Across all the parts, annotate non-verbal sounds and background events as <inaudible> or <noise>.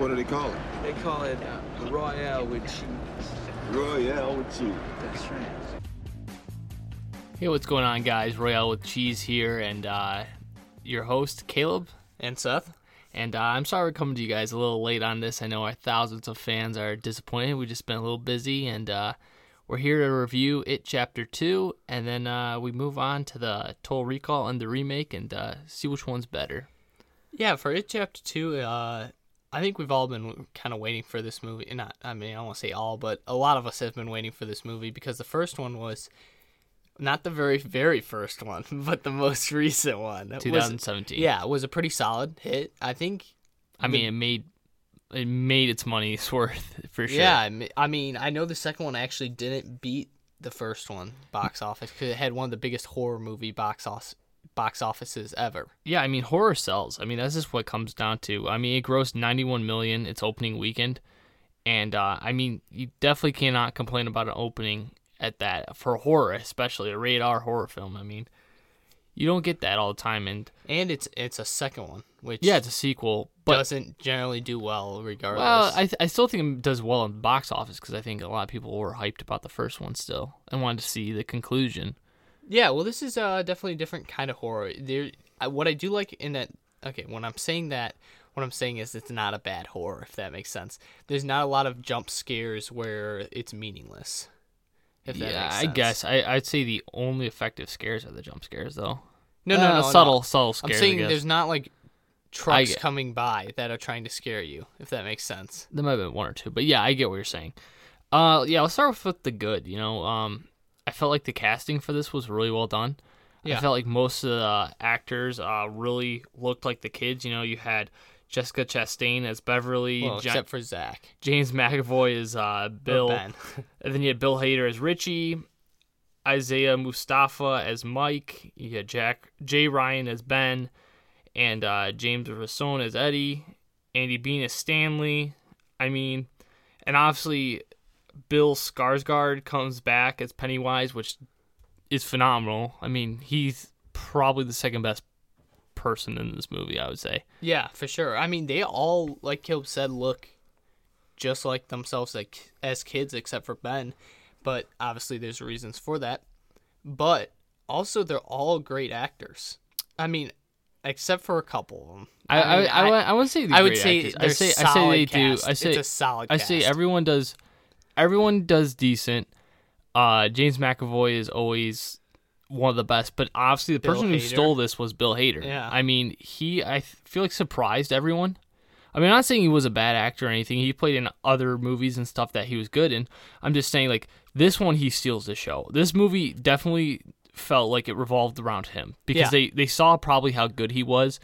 what do they call it? They call it uh, Royale with cheese. Royale with cheese. That's right. Hey, what's going on, guys? Royale with Cheese here, and uh, your host, Caleb. And Seth? And uh, I'm sorry we're coming to you guys a little late on this. I know our thousands of fans are disappointed. We've just been a little busy, and uh, we're here to review It Chapter 2, and then uh, we move on to the Total Recall and the remake and uh, see which one's better. Yeah, for It Chapter 2, uh, I think we've all been kind of waiting for this movie. Eh, not, I mean, I don't want to say all, but a lot of us have been waiting for this movie because the first one was not the very, very first one, <laughs> but the most recent one. It was- 2017. yeah, it was a pretty solid hit. I think. I mean, it made it made its money's worth for sure. Yeah, I I mean, I know the second one actually didn't beat the first one box office because it had one of the biggest horror movie box office box offices ever. Yeah, I mean horror sells. I mean that's just what it comes down to. I mean it grossed 91 million its opening weekend, and uh, I mean you definitely cannot complain about an opening at that for horror, especially a radar horror film. I mean, you don't get that all the time, and And it's it's a second one, which yeah, it's a sequel, but doesn't generally do well regardless. well, I I still think it does well in the box office because I think a lot of people were hyped about the first one still and wanted to see the conclusion. Yeah, well, this is uh, definitely a different kind of horror. There, I, what I do like in that. Okay, when I'm saying that, what I'm saying is it's not a bad horror, if that makes sense. There's not a lot of jump scares where it's meaningless. If that yeah, I guess I I'd say the only effective scares are the jump scares though. No, no, Uh, no, no. subtle, subtle I'm scares. I saying there's not like trucks coming by that are trying to scare you, if that makes sense. There might have been one or two, but yeah, I get what you're saying. Uh, yeah, let's start with the good. You know, um, I felt like the casting for this was really well done. Yeah. I felt like most of the actors uh really looked like the kids. You know, you had Jessica Chastain as Beverly, Well, Ja- except for Zach. James McAvoy as uh Bill, <laughs> and then you had Bill Hader as Richie, Isaiah Mustafa as Mike, you had Jack Jay Ryan as Ben, and uh, James Ransone as Eddie, Andy Bean as Stanley. I mean, and obviously Bill Skarsgård comes back as Pennywise, which is phenomenal. I mean, he's probably the second best person in this movie, I would say. Yeah, for sure. I mean, they all, like Caleb said, look just like themselves like as kids, except for Ben. But obviously, there's reasons for that. But also, they're all great actors. I mean, except for a couple of them. I I, mean, I, I, I wouldn't say I would say actors. I say I say they do. I say it's a solid. I say everyone does. Everyone does decent. Uh, James McAvoy is always one of the best, but obviously the Bill person who stole this was Bill Hader. Yeah. I mean, he I feel like surprised everyone. I mean, I'm not saying he was a bad actor or anything. He played in other movies and stuff that he was good in. I'm just saying like this one he steals the show. This movie definitely felt like it revolved around him because Yeah. they they saw probably how good he was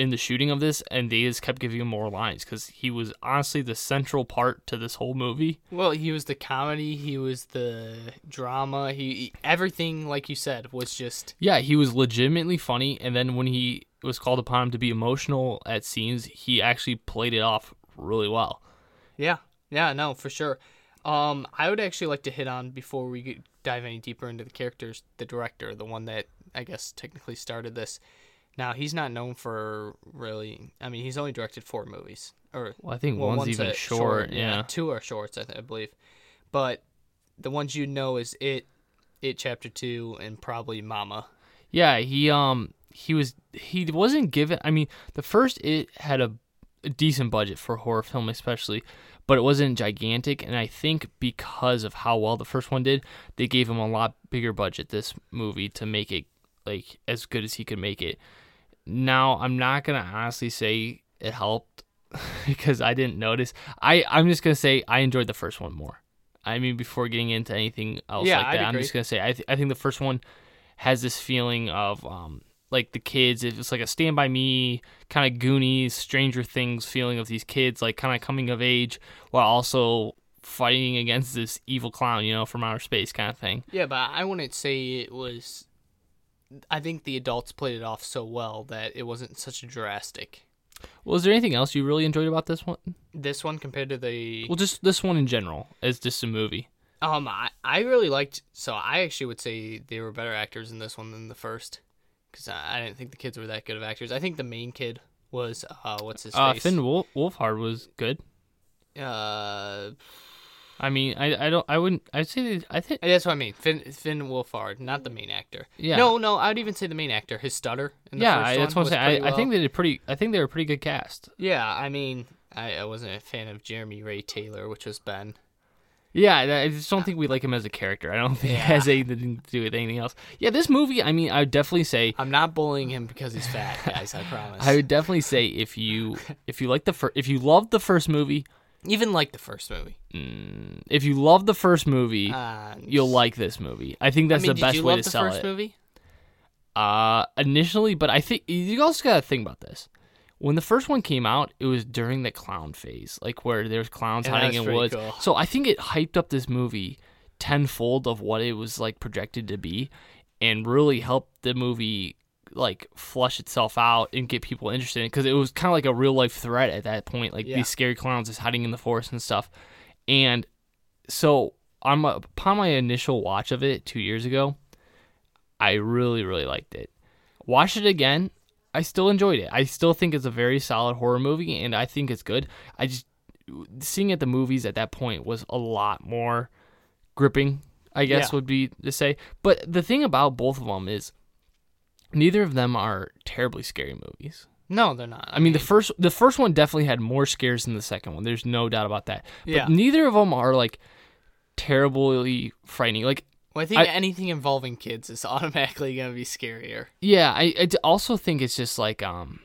in the shooting of this and they just kept giving him more lines because he was honestly the central part to this whole movie Well, he was the comedy. He was the drama. He, he everything, like you said, was just yeah he was legitimately funny and then when he was called upon him to be emotional at scenes he actually played it off really well Yeah, yeah, no, for sure. Um, I would actually like to hit on before we dive any deeper into the characters, the director, the one that I guess technically started this. Now he's not known for really. I mean, he's only directed four movies, or well i think well, one's, even a short, yeah. two are shorts, I, th- I believe. But the ones you know is it, it chapter two, and probably Mama. Yeah, he um he was he wasn't given. I mean, the first it had a, a decent budget for horror film, especially, but it wasn't gigantic. And I think because of how well the first one did, they gave him a lot bigger budget this movie to make it like as good as he could make it. Now, I'm not gonna honestly say it helped <laughs> because I didn't notice. I I'm just gonna say I enjoyed the first one more. I mean, before getting into anything else Yeah, like I'd that, I'm agree. just gonna say I th- I think the first one has this feeling of um like the kids it's like a stand by me kind of goonies stranger things feeling of these kids like kind of coming of age while also fighting against this evil clown you know from outer space kind of thing Yeah, but I wouldn't say it was. I think the adults played it off so well that it wasn't such a drastic. well is there anything else you really enjoyed about this one This one compared to the well just this one in general as just a movie um, I, I really liked. So I actually would say they were better actors in this one than the first, because I, I didn't think the kids were that good of actors. I think the main kid was uh what's his Uh, face? Finn Wolf- Wolfhard was good. uh I mean, I, I don't I wouldn't I'd say that, I think that's what I mean. Finn Finn Wolfhard, not the main actor. Yeah. No, no, I would even say the main actor. His stutter. In the yeah first I, that's one what I'm saying. I, pretty I think they did pretty. I think they were a pretty good cast. Yeah, I mean, I, I wasn't a fan of Jeremy Ray Taylor, which was Ben. Yeah, I just don't think we like him as a character. I don't think it has anything to do with anything else. Yeah, this movie. I mean, I would definitely say I'm not bullying him because he's fat, guys. I <laughs> promise. I would definitely say if you if you like the first if you loved the first movie, even like the first movie. mm, if you love the first movie, Uh, you'll like this movie. I think I that's mean, the did best you way love to the sell first it. movie? Uh, initially, but I think you also got to think about this. When the first one came out, it was during the clown phase, like where there's clowns Yeah, hiding in woods. cool. So I think it hyped up this movie tenfold of what it was like projected to be, and really helped the movie like flush itself out and get people interested because it was kind of like a real life threat at that point, like Yeah. these scary clowns just hiding in the forest and stuff. And so on my, upon my initial watch of it two years ago, I really really liked it. Watched it again, I still enjoyed it. I still think it's a very solid horror movie, and I think it's good. I just seeing it at the movies at that point was a lot more gripping. I guess Yeah. would be to say. But the thing about both of them is neither of them are terribly scary movies. No, they're not. I mean, the first the first one definitely had more scares than the second one. There's no doubt about that. But Yeah. neither of them are like terribly frightening. Like well, I think I- anything involving kids is <laughs> automatically gonna be scarier. Yeah, I, I d- also think it's just like um,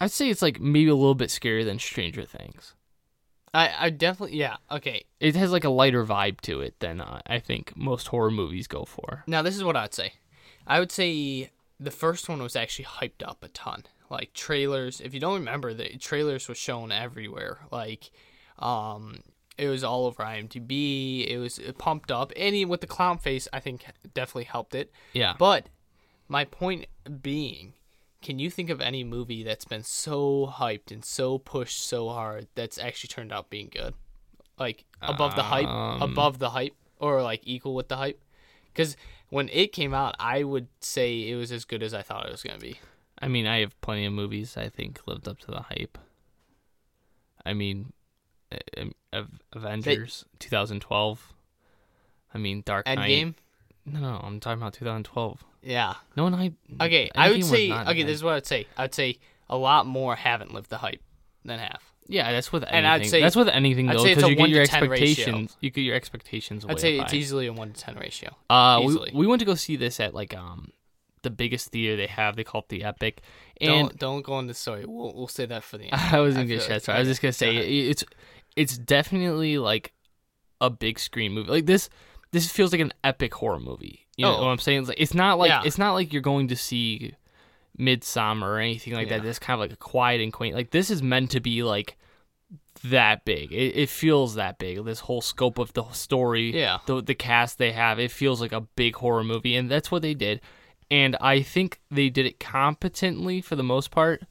I'd say it's like maybe a little bit scarier than Stranger Things. I, I definitely, yeah. Okay, It has like a lighter vibe to it than uh, I think most horror movies go for. now this is what I'd say. I would say the first one was actually hyped up a ton. Like trailers, if you don't remember, the trailers were shown everywhere. Like, um, it was all over IMDb. It was pumped up. Any with the clown face, I think definitely helped it. Yeah, But my point being, can you think of any movie that's been so hyped and so pushed so hard that's actually turned out being good? Like above the hype, Um, above the hype, or like equal with the hype? Because when it came out, I would say it was as good as I thought it was gonna be. I mean I have plenty of movies I think lived up to the hype. I mean, Av- Avengers 2012. I mean Dark Knight. Endgame, No, no, I'm talking about 2012. yeah. No, no, I, Okay, I would say okay. This is what I'd say. I'd say a lot more haven't lived the hype than half. Yeah, that's with anything. And I'd say- that's with anything I'd though, because you get your to 10 ratio. expectations. You get your expectations. I'd say it's high. easily a one to ten ratio. Uh, we, easily. we went to go see this at like um the biggest theater they have. They call it the Epic, and don't don't go into the story. We'll we'll say that for the <laughs> end. I wasn't gonna feel share. Sorry, I was just gonna say it- it's it's definitely like a big screen movie. Like this, this feels like an epic horror movie. You know Oh. what I'm saying? It's, like, it's not like Yeah. it's not like you're going to see Midsommar or anything like Yeah. that. This kind of like a quiet and quaint. Like this is meant to be like that big. It, it feels that big. This whole scope of the story, Yeah. the the cast they have, it feels like a big horror movie, and that's what they did. And I think they did it competently for the most part.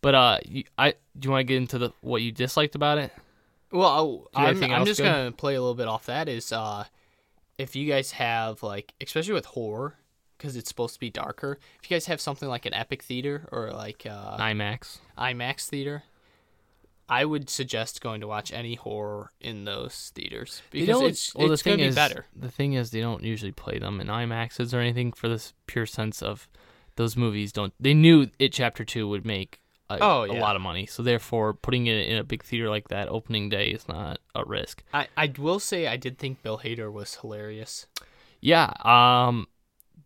But uh, I do you want to get into the what you disliked about it? Well, have I'm, I'm just good? gonna play a little bit off that. Is uh, if you guys have like, especially with horror, because it's supposed to be darker. If you guys have something like an Epic Theater or like uh, IMAX. IMAX Theater, I would suggest going to watch any horror in those theaters because it's well, it's the gonna be is, better. The thing is, they don't usually play them in IMAXs or anything for this pure sense of those movies don't. They knew it chapter two would make a, Oh, a lot of money, so therefore putting it in a big theater like that opening day is not a risk. I, I will say I did think Bill Hader was hilarious. Yeah, um,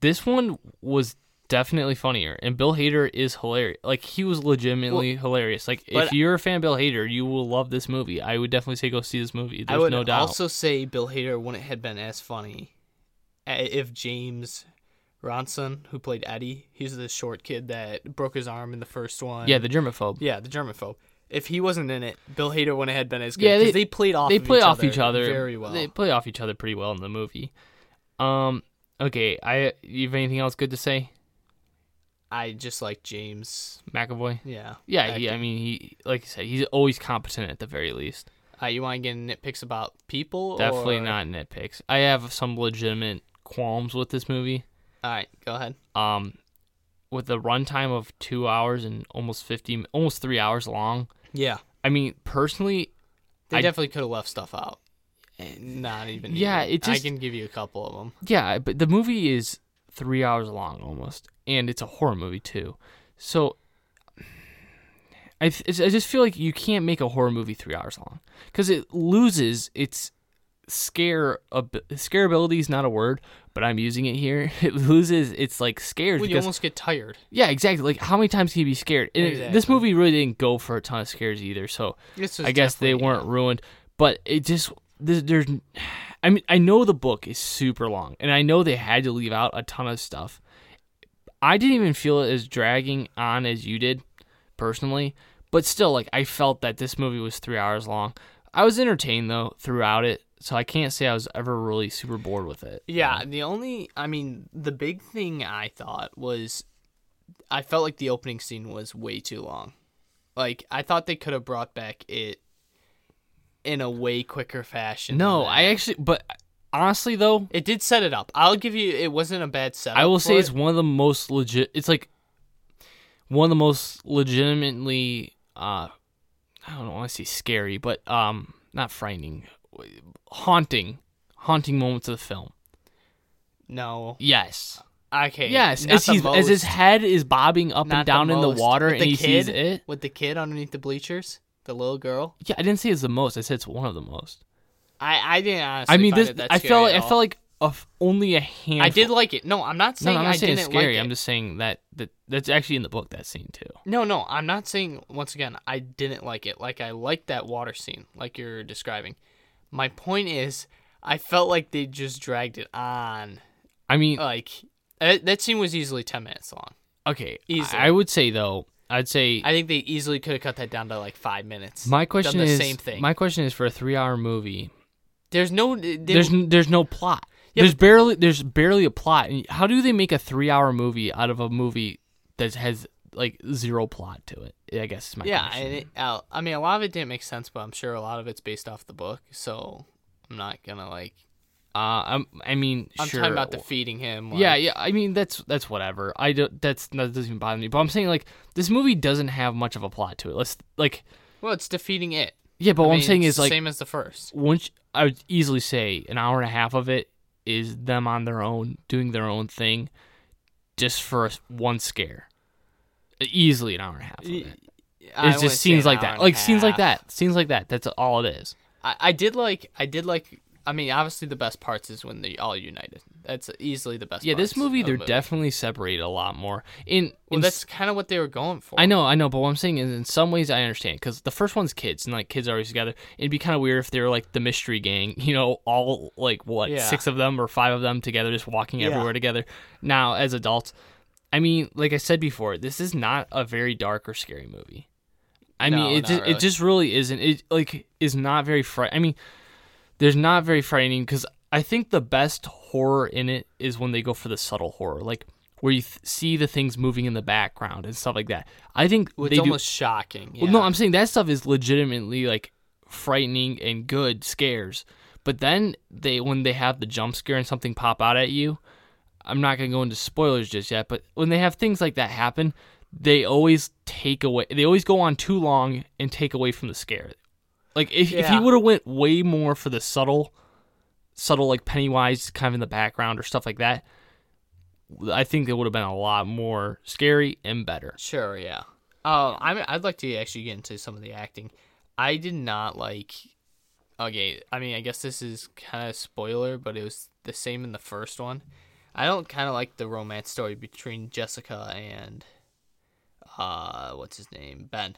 this one was definitely funnier, and Bill Hader is hilarious. Like he was legitimately hilarious. Like if you're a fan of Bill Hader, you will love this movie. I would definitely say go see this movie. There's I would no doubt. also say Bill Hader wouldn't have been as funny if James Ransone, who played Eddie, he's the short kid that broke his arm in the first one. yeah, the germaphobe. yeah, the Germaphobe. If he wasn't in it, Bill Hader wouldn't have been as good. Yeah, they- they played off. they of play each off other each other very well. They play off each other pretty well in the movie. Um. Okay. I. You have anything else good to say, I just like James. McAvoy? Yeah, Yeah. He, I mean, he like I said, he's always competent at the very least. Uh, you want to get nitpicks about people? Definitely or- not nitpicks. I have some legitimate qualms with this movie. All right, go ahead. Um, with a runtime of two hours and almost fifty, almost three hours long. Yeah, I mean, personally, they I- definitely could have left stuff out. Not even. Yeah, needed. it just- I can give you a couple of them. yeah, but the movie is three hours long almost, and it's a horror movie too. So I th- I just feel like you can't make a horror movie three hours long because it loses its scare. Ab- scareability is not a word, but I'm using it here. <laughs> It loses its like scares Well, you because almost get tired. yeah, exactly. Like how many times can you be scared? And it- this movie really didn't go for a ton of scares either. So I guess they weren't yeah. ruined, but it just there's, there's I mean I know the book is super long, and I know they had to leave out a ton of stuff. I didn't even feel it as dragging on as you did, personally, but still, like I felt that this movie was three hours long. I was entertained though throughout it, so I can't say I was ever really super bored with it. Yeah, the only, I mean, the big thing I thought was I felt like the opening scene was way too long. Like, I thought they could have brought back it in a way quicker fashion. No, I actually, but honestly though, It did set it up. I'll give you, it wasn't a bad setup. I will say it's one of the most legit. It's like one of the most legitimately. uh I don't want to say scary, but um, not frightening, haunting, haunting moments of the film. No. Yes, Okay. yes. As the he's as his head is bobbing up not and down in the water, With and the he kid, sees it. With the kid underneath the bleachers, the little girl. Yeah, I didn't say it's the most. I said it's one of the most. I, I didn't honestly I mean, this. I felt. Like, I felt like a f only a handful. I did like it. No, I'm not saying no, I'm not I saying didn't it's scary. like it. I'm just saying that that that's actually in the book. That scene too. No, no, I'm not saying once again I didn't like it. Like I liked that water scene, like you're describing. My point is, I felt like they just dragged it on. I mean, Like that, that scene was easily ten minutes long. okay. easily. I, I would say though. I'd say I think they easily could have cut that down to like five minutes. My question Done the is same thing. My question is for a three-hour movie. there's no they, There's n- there's no plot. Yeah, there's barely there's barely a plot. And How do they make a three-hour movie out of a movie that has like zero plot to it? I guess is my yeah, question. and it, uh, I mean a lot of it didn't make sense, but I'm sure a lot of it's based off the book. So I'm not gonna like. Uh, I'm, I mean, I'm sure. talking about defeating him. yeah, like- yeah. I mean, that's that's whatever. I don't. That's that doesn't even bother me. But I'm saying like this movie doesn't have much of a plot to it. Let's like Well, it's defeating it. yeah. But I what I'm saying is like same as the first. once I would easily say an hour and a half of it is them on their own doing their own thing, just for a- one scare. Easily an hour and a half of it. I It's just scenes like that, like scenes like that, scenes like that. That's all it is. I, I did like I did like I mean obviously the best parts is when they all united. That's easily the best. Yeah, this movie they're the definitely separated a lot more. In, Well, in that's kind of what they were going for. I know, I know, but what I'm saying is, in some ways, I understand because the first one's kids, and like kids are always together. It'd be kind of weird if they were like the mystery gang, <laughs> you know, all like what Yeah. six of them or five of them together, just walking Yeah. everywhere together. Now, as adults, I mean, like I said before, this is not a very dark or scary movie. I No, mean, it just, really. it just really isn't. It like is not very fright. I mean, there's not very frightening because I think the best horror in it is when they go for the subtle horror, like where you th- see the things moving in the background and stuff like that. I think Well, it's do. almost shocking. Well, no. I'm saying that stuff is legitimately like frightening and good scares. But then they when they have the jump scare and something pop out at you, I'm not gonna go into spoilers just yet. But when they have things like that happen, they always take away. They always go on too long and take away from the scare. Like if if Yeah. you would have went way more for the subtle, subtle like Pennywise kind of in the background or stuff like that, I think it would have been a lot more scary and better. Sure, yeah. Uh, I I'd like to actually get into some of the acting. I did not like. Okay, I mean, I guess this is kind of spoiler, but it was the same in the first one. I don't kind of like the romance story between Jessica and, uh, what's his name, Ben.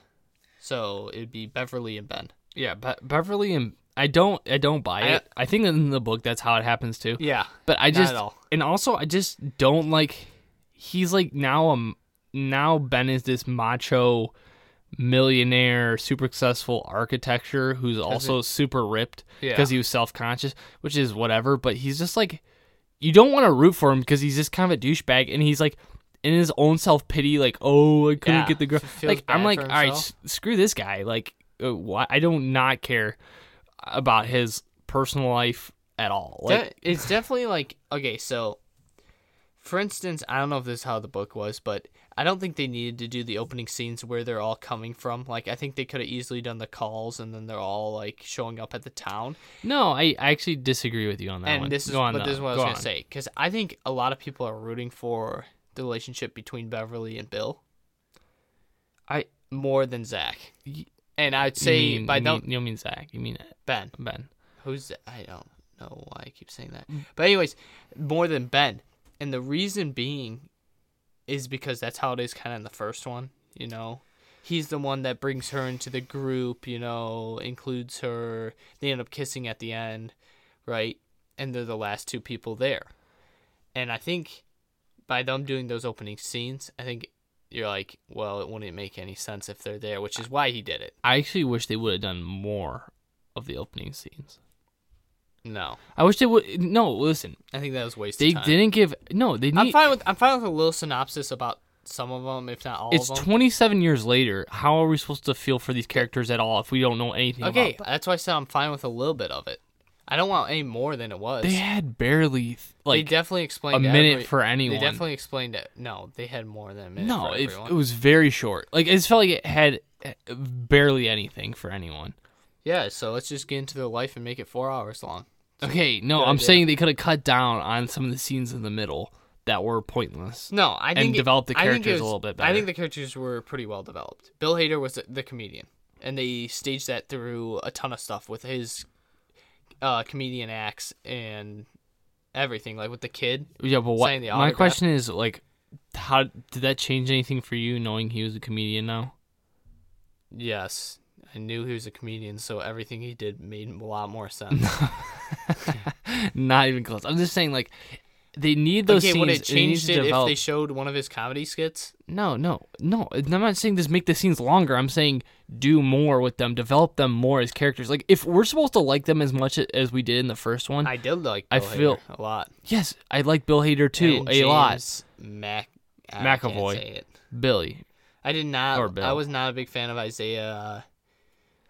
So it'd be Beverly and Ben. Yeah, but Beverly and I don't I don't buy I- it. I think in the book that's how it happens too. Yeah, But I just and also I just don't like he's like now um now Ben is this macho millionaire super successful architecture who's also super ripped Yeah. because he was self-conscious, which is whatever, but he's just like you don't want to root for him because he's just kind of a douchebag and he's like in his own self-pity like, "Oh, I couldn't Yeah, get the girl." Like I'm like, "All right, s- screw this guy." Like Uh, I don't not care about his personal life at all. Like De- it's definitely like okay, so for instance, I don't know if this is how the book was, but I don't think they needed to do the opening scenes where they're all coming from. Like, I think they could have easily done the calls and then they're all like showing up at the town. No, I, I actually disagree with you on that and one. this is, on, but this is uh, what I was Go gonna say because I think a lot of people are rooting for the relationship between Beverly and Bill I more than Zach. And I'd you say mean, by you don't mean, you don't mean Zach. You mean Ben. Ben. Who's I don't know why I keep saying that. Mm. But anyways, more than Ben. And the reason being is because that's how it is kind of in the first one, you know. He's the one that brings her into the group, you know, includes her. They end up kissing at the end, right? And they're the last two people there. And I think by them doing those opening scenes, I think you're like, well, it wouldn't make any sense if they're there, which is why he did it. I actually wish they would have done more of the opening scenes. No, I wish they would. No, listen. I think that was wasted They time. didn't give. No, they I'm fine with I'm fine with a little synopsis about some of them, if not all It's of them. 27 years later. How are we supposed to feel for these characters at all if we don't know anything okay, that's why I said I'm fine with a little bit of it. I don't want any more than it was. They had barely like They definitely a minute every- for anyone. They definitely explained it. No, they had more than a minute. no, for it, it was very short. Like it felt like it had uh, barely anything for anyone. yeah. So let's just get into their life and make it four hours long. Okay, no, good I'm idea. saying they could have cut down on some of the scenes in the middle that were pointless. No, I think it- develop the I think it characters a little bit better. I think the characters were pretty well developed. Bill Hader was the, the comedian, and they staged that through a ton of stuff with his uh, comedian acts and everything, like with the kid. Yeah, but what? The My question is like, how did that change anything for you knowing he was a comedian now? Yes, I knew he was a comedian, so everything he did made a lot more sense. <laughs> Not even close. I'm just saying like. They need those okay, scenes. would it changed to it if they showed one of his comedy skits? No, no, no. I'm not saying this make the scenes longer. I'm saying do more with them, develop them more as characters. Like if we're supposed to like them as much as we did in the first one, I did like. I Bill feel- Hader a lot. yes, I like Bill Hader too And a lot. Mac I McAvoy. It. Billy, I did not. Or Bill. I was not a big fan of Isaiah. Uh,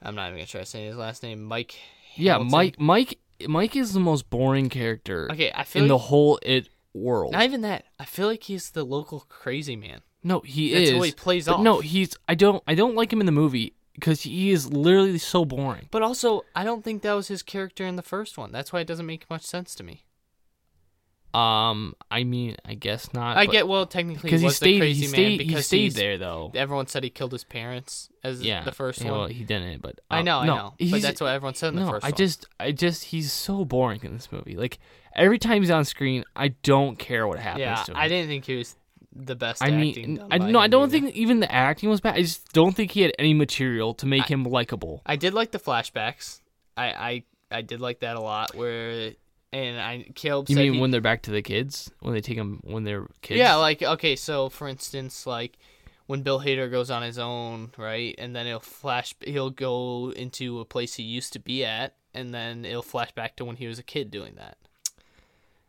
I'm not even gonna try saying his last name. Mike. yeah, Mike, Mike, Mike is the most boring character Okay, I feel in like, the whole it world. not even that. I feel like he's the local crazy man. no, he That's is. who he plays off. no, he's. I don't. I don't like him in the movie because he is literally so boring. But also, I don't think that was his character in the first one. That's why it doesn't make much sense to me. Um, I mean, I guess not. I get well, technically, because he stayed. the crazy He man stayed. He because stayed there though. Everyone said he killed his parents as Yeah, the first yeah, one. Well, he didn't, but I uh, know, I know, but that's what everyone said in the no, first I one. just, I just, he's so boring in this movie. Like every time he's on screen, I don't care what happens yeah, to him. I didn't think he was the best. I acting mean, I no, I don't either. think even the acting was bad. I just don't think he had any material to make him likable. I did like the flashbacks. I I, I did like that a lot. Where and I Caleb You mean he- when they're back to the kids, when they take them when they're kids? yeah, like okay, so for instance, like when Bill Hader goes on his own, right, and then he'll flash, he'll go into a place he used to be at, and then it'll flash back to when he was a kid doing that.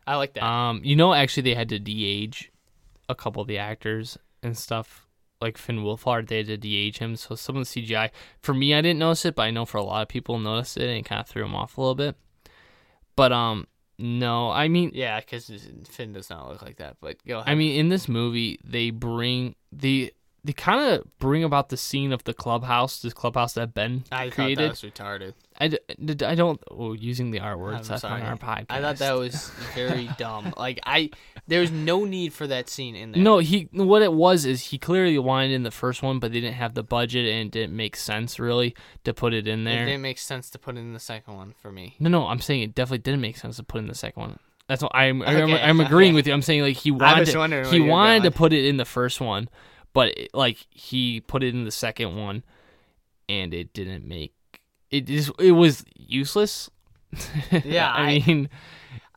I like that. Um, you know, actually, they had to de-age a couple of the actors and stuff. Like Finn Wolfhard, they had to de-age him. So some of the CGI, for me, I didn't notice it, but I know for a lot of people noticed it and it kind of threw them off a little bit. But um, no, I mean, yeah, because Finn does not look like that. But go ahead. I mean, in this movie, they bring the they kind of bring about the scene of the clubhouse, this clubhouse that Ben I created. thought that was retarded. I, I don't oh, using the R words on sorry. our podcast. I thought that was very <laughs> dumb. Like I, there's no need for that scene in there. No, he what it was is he clearly wanted in the first one, but they didn't have the budget and it didn't make sense really to put it in there. it didn't make sense to put it in the second one for me. No, no, I'm saying it definitely didn't make sense to put in the second one. That's what I'm. I'm, I'm agreeing okay. with you. I'm saying like he wanted. to- he wanted to put it in the first one, but it, like he put it in the second one, and it didn't make. It just it was useless. <laughs> Yeah, I, I- mean,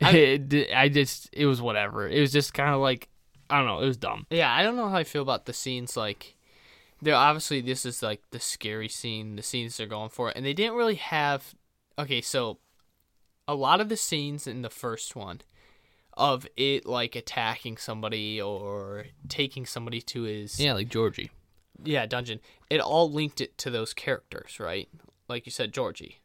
I- <laughs> it, I just it was whatever. It was just kind of like I don't know. It was dumb. Yeah, I don't know how I feel about the scenes. Like, they're obviously this is like the scary scene, the scenes they're going for, and they didn't really have. Okay, so a lot of the scenes in the first one of it like attacking somebody or taking somebody to his Yeah, like Georgie. yeah dungeon, it all linked it to those characters, right? Like you said, Georgie.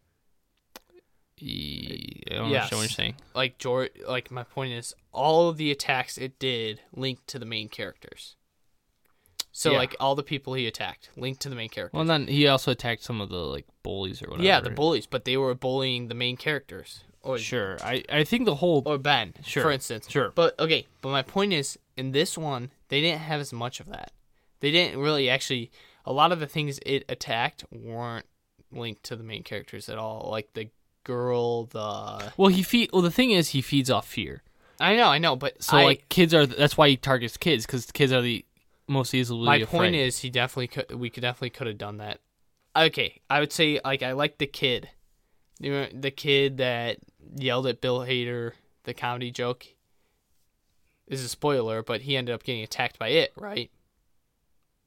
E- I don't Yes. what you're saying. like George like my point is all of the attacks it did linked to the main characters. So Yeah. like all the people he attacked linked to the main characters. Well, then he also attacked some of the like bullies or whatever. yeah, the bullies, but they were bullying the main characters or Sure, I I think the whole or Ben, Sure, for instance. sure. But okay, but my point is in this one they didn't have as much of that. They didn't really actually a lot of the things it attacked weren't linked to the main characters at all. Like the girl, the well he feed well the thing is he feeds off fear. I know, I know, but So I- like kids are that's why he targets kids because kids are the most easily my afraid. point is he definitely could we could definitely could have done that okay i would say like i like the kid you know the kid that yelled at bill hader the comedy joke this is a spoiler but he ended up getting attacked by it right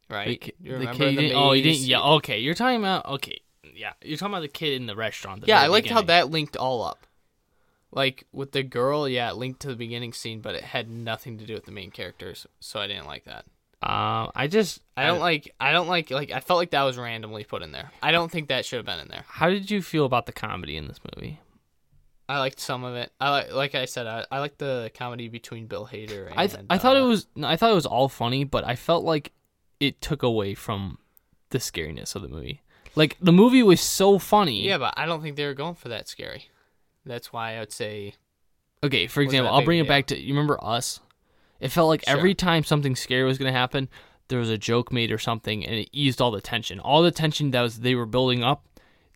the, right ki- You the remember kid. the didn't- oh, he maze? didn't. Yeah. Okay, you're talking about. Okay, yeah, you're talking about the kid in the restaurant. the yeah i liked how that linked all up like with the girl yeah it linked to the beginning scene but it had nothing to do with the main characters so i didn't like that Um, I just I don't like. I don't like. Like I felt like that was randomly put in there. I don't think that should have been in there. How did you feel about the comedy in this movie? I liked some of it. I like, like I said, I, I like the comedy between Bill Hader and. I th- I thought uh, it was I thought it was all funny, but I felt like it took away from the scariness of the movie. Like the movie was so funny. Yeah, but I don't think they were going for that scary. That's why I would say. Okay, for example, I'll bring it a back to you remember Us. It felt like Sure. every time something scary was going to happen, there was a joke made or something, and it eased all the tension. All the tension that was they were building up,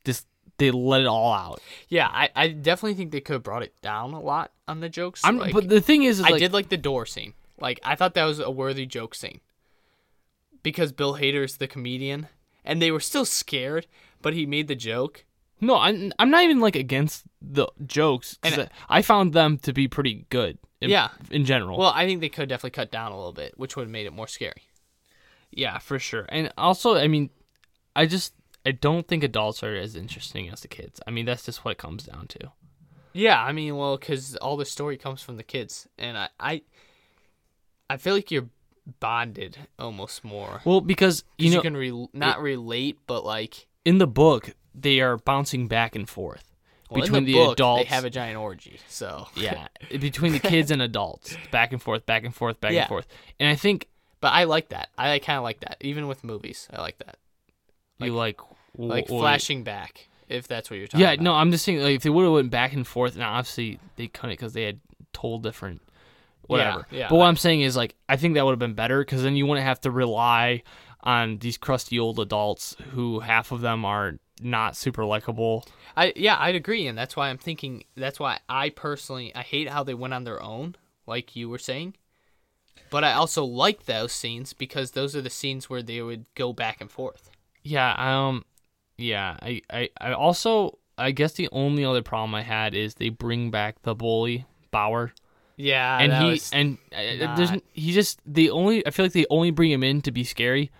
just they let it all out. Yeah, I, I definitely think they could have brought it down a lot on the jokes. I'm, like, but the thing is, is I like, did like the door scene. Like I thought that was a worthy joke scene. Because Bill Hader's the comedian, and they were still scared, but he made the joke. No, I'm I'm not even like against the jokes. And- I found them to be pretty good. In, Yeah. in general. Well, I think they could definitely cut down a little bit, which would have made it more scary. yeah, for sure. And also, I mean, I just I don't think adults are as interesting as the kids. I mean, that's just what it comes down to. Yeah, I mean, well, because all the story comes from the kids, and I, I, I feel like you're bonded almost more. Well, because you know, you can re- not relate, but like in the book, they are bouncing back and forth well, between the, the, book, adults. They have a giant orgy, so <laughs> yeah, between the kids and adults, <laughs> back and forth, back and forth, back Yeah. and forth. And I think But I like that. I kind of like that, even with movies. I like that, you like like flashing back, if that's what you're talking about. Yeah, about. no, I'm just saying like if they would have went back and forth, now obviously they couldn't because they had told different whatever. yeah, but what I'm saying is like I think that would have been better because then you wouldn't have to rely on these crusty old adults who half of them are not super likable. I yeah, I'd agree, and that's why I'm thinking. That's why I personally I hate how they went on their own, like you were saying. But I also like those scenes because those are the scenes where they would go back and forth. Yeah, um, yeah. I, I, I also I guess the only other problem I had is they bring back the bully Bauer. Yeah, and that he was- and uh, there's he just the only I feel like they only bring him in to be scary.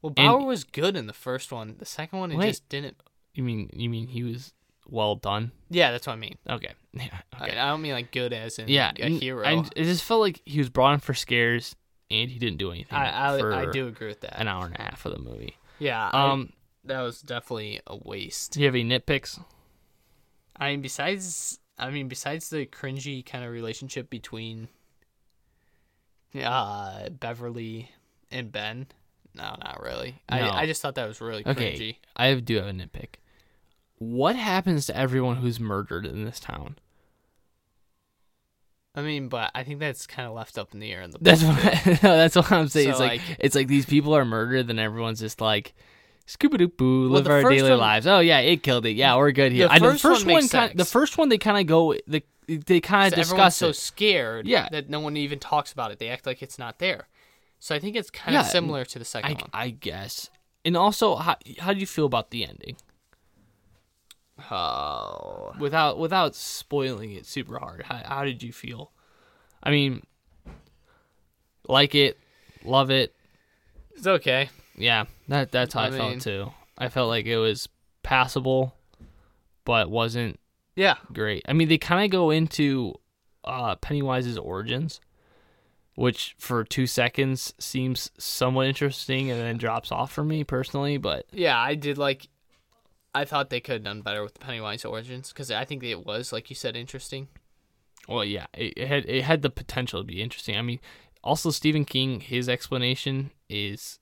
well, and- Bauer was good in the first one. The second one, it Wait. just didn't. You mean you mean he was well done? Yeah, that's what I mean. Okay, <laughs> yeah, I, okay, I don't mean like good as in yeah. a n- hero. I, it just felt like he was brought in for scares and he didn't do anything. I, for I, I do agree with that. an hour and a half of the movie. Yeah, I- Um, that was definitely a waste. do you have any nitpicks? I mean, besides, I mean, besides the cringy kind of relationship between uh, Beverly and Ben, no, not really. No. I, I just thought that was really Okay, cringy. I do have a nitpick. What happens to everyone who's murdered in this town? I mean, but I think that's kind of left up in the air in the. That's what <laughs> no, that's what I'm saying. it's like, like- it's like these people are murdered, then everyone's just like, "Scoop doo boo, Well, live our daily one- lives." Oh yeah, it killed it. Yeah, we're good here. The I know first one makes kind, the first one they kind of go, the they kind of discuss so scared Yeah. that no one even talks about it. They act like it's not there. So I think it's kind Yeah, of similar to the second I, one. I guess. And also, how how do you feel about the ending? Oh. Without without spoiling it super hard, how how did you feel? I mean, like it, love it. It's okay. Yeah, that that's how I, I mean- felt too. I felt like it was passable, but wasn't Yeah. great. I mean, they kind of go into uh, Pennywise's origins, which for two seconds seems somewhat interesting, and then drops off for me personally. But Yeah, I did like. I thought they could have done better with the Pennywise origins because I think it was, like you said, interesting. Well, yeah, it, it had it had the potential to be interesting. I mean, also Stephen King, his explanation is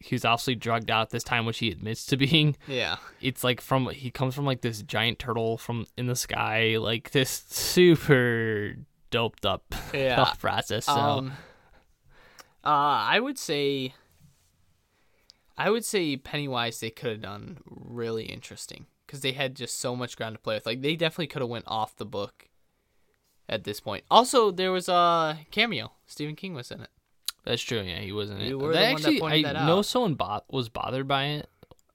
he was obviously drugged out this time, which he admits to being. <laughs> Yeah. It's like from he comes from like this giant turtle from in the sky, like this super doped up <laughs> Yeah. thought process. So Um, uh, I would say, I would say Pennywise they could have done really interesting because they had just so much ground to play with. Like they definitely could have went off the book at this point. Also, there was a cameo. Stephen King was in it. That's true. Yeah, he wasn't. You were the one that actually, pointed I that know someone bo- was bothered by it.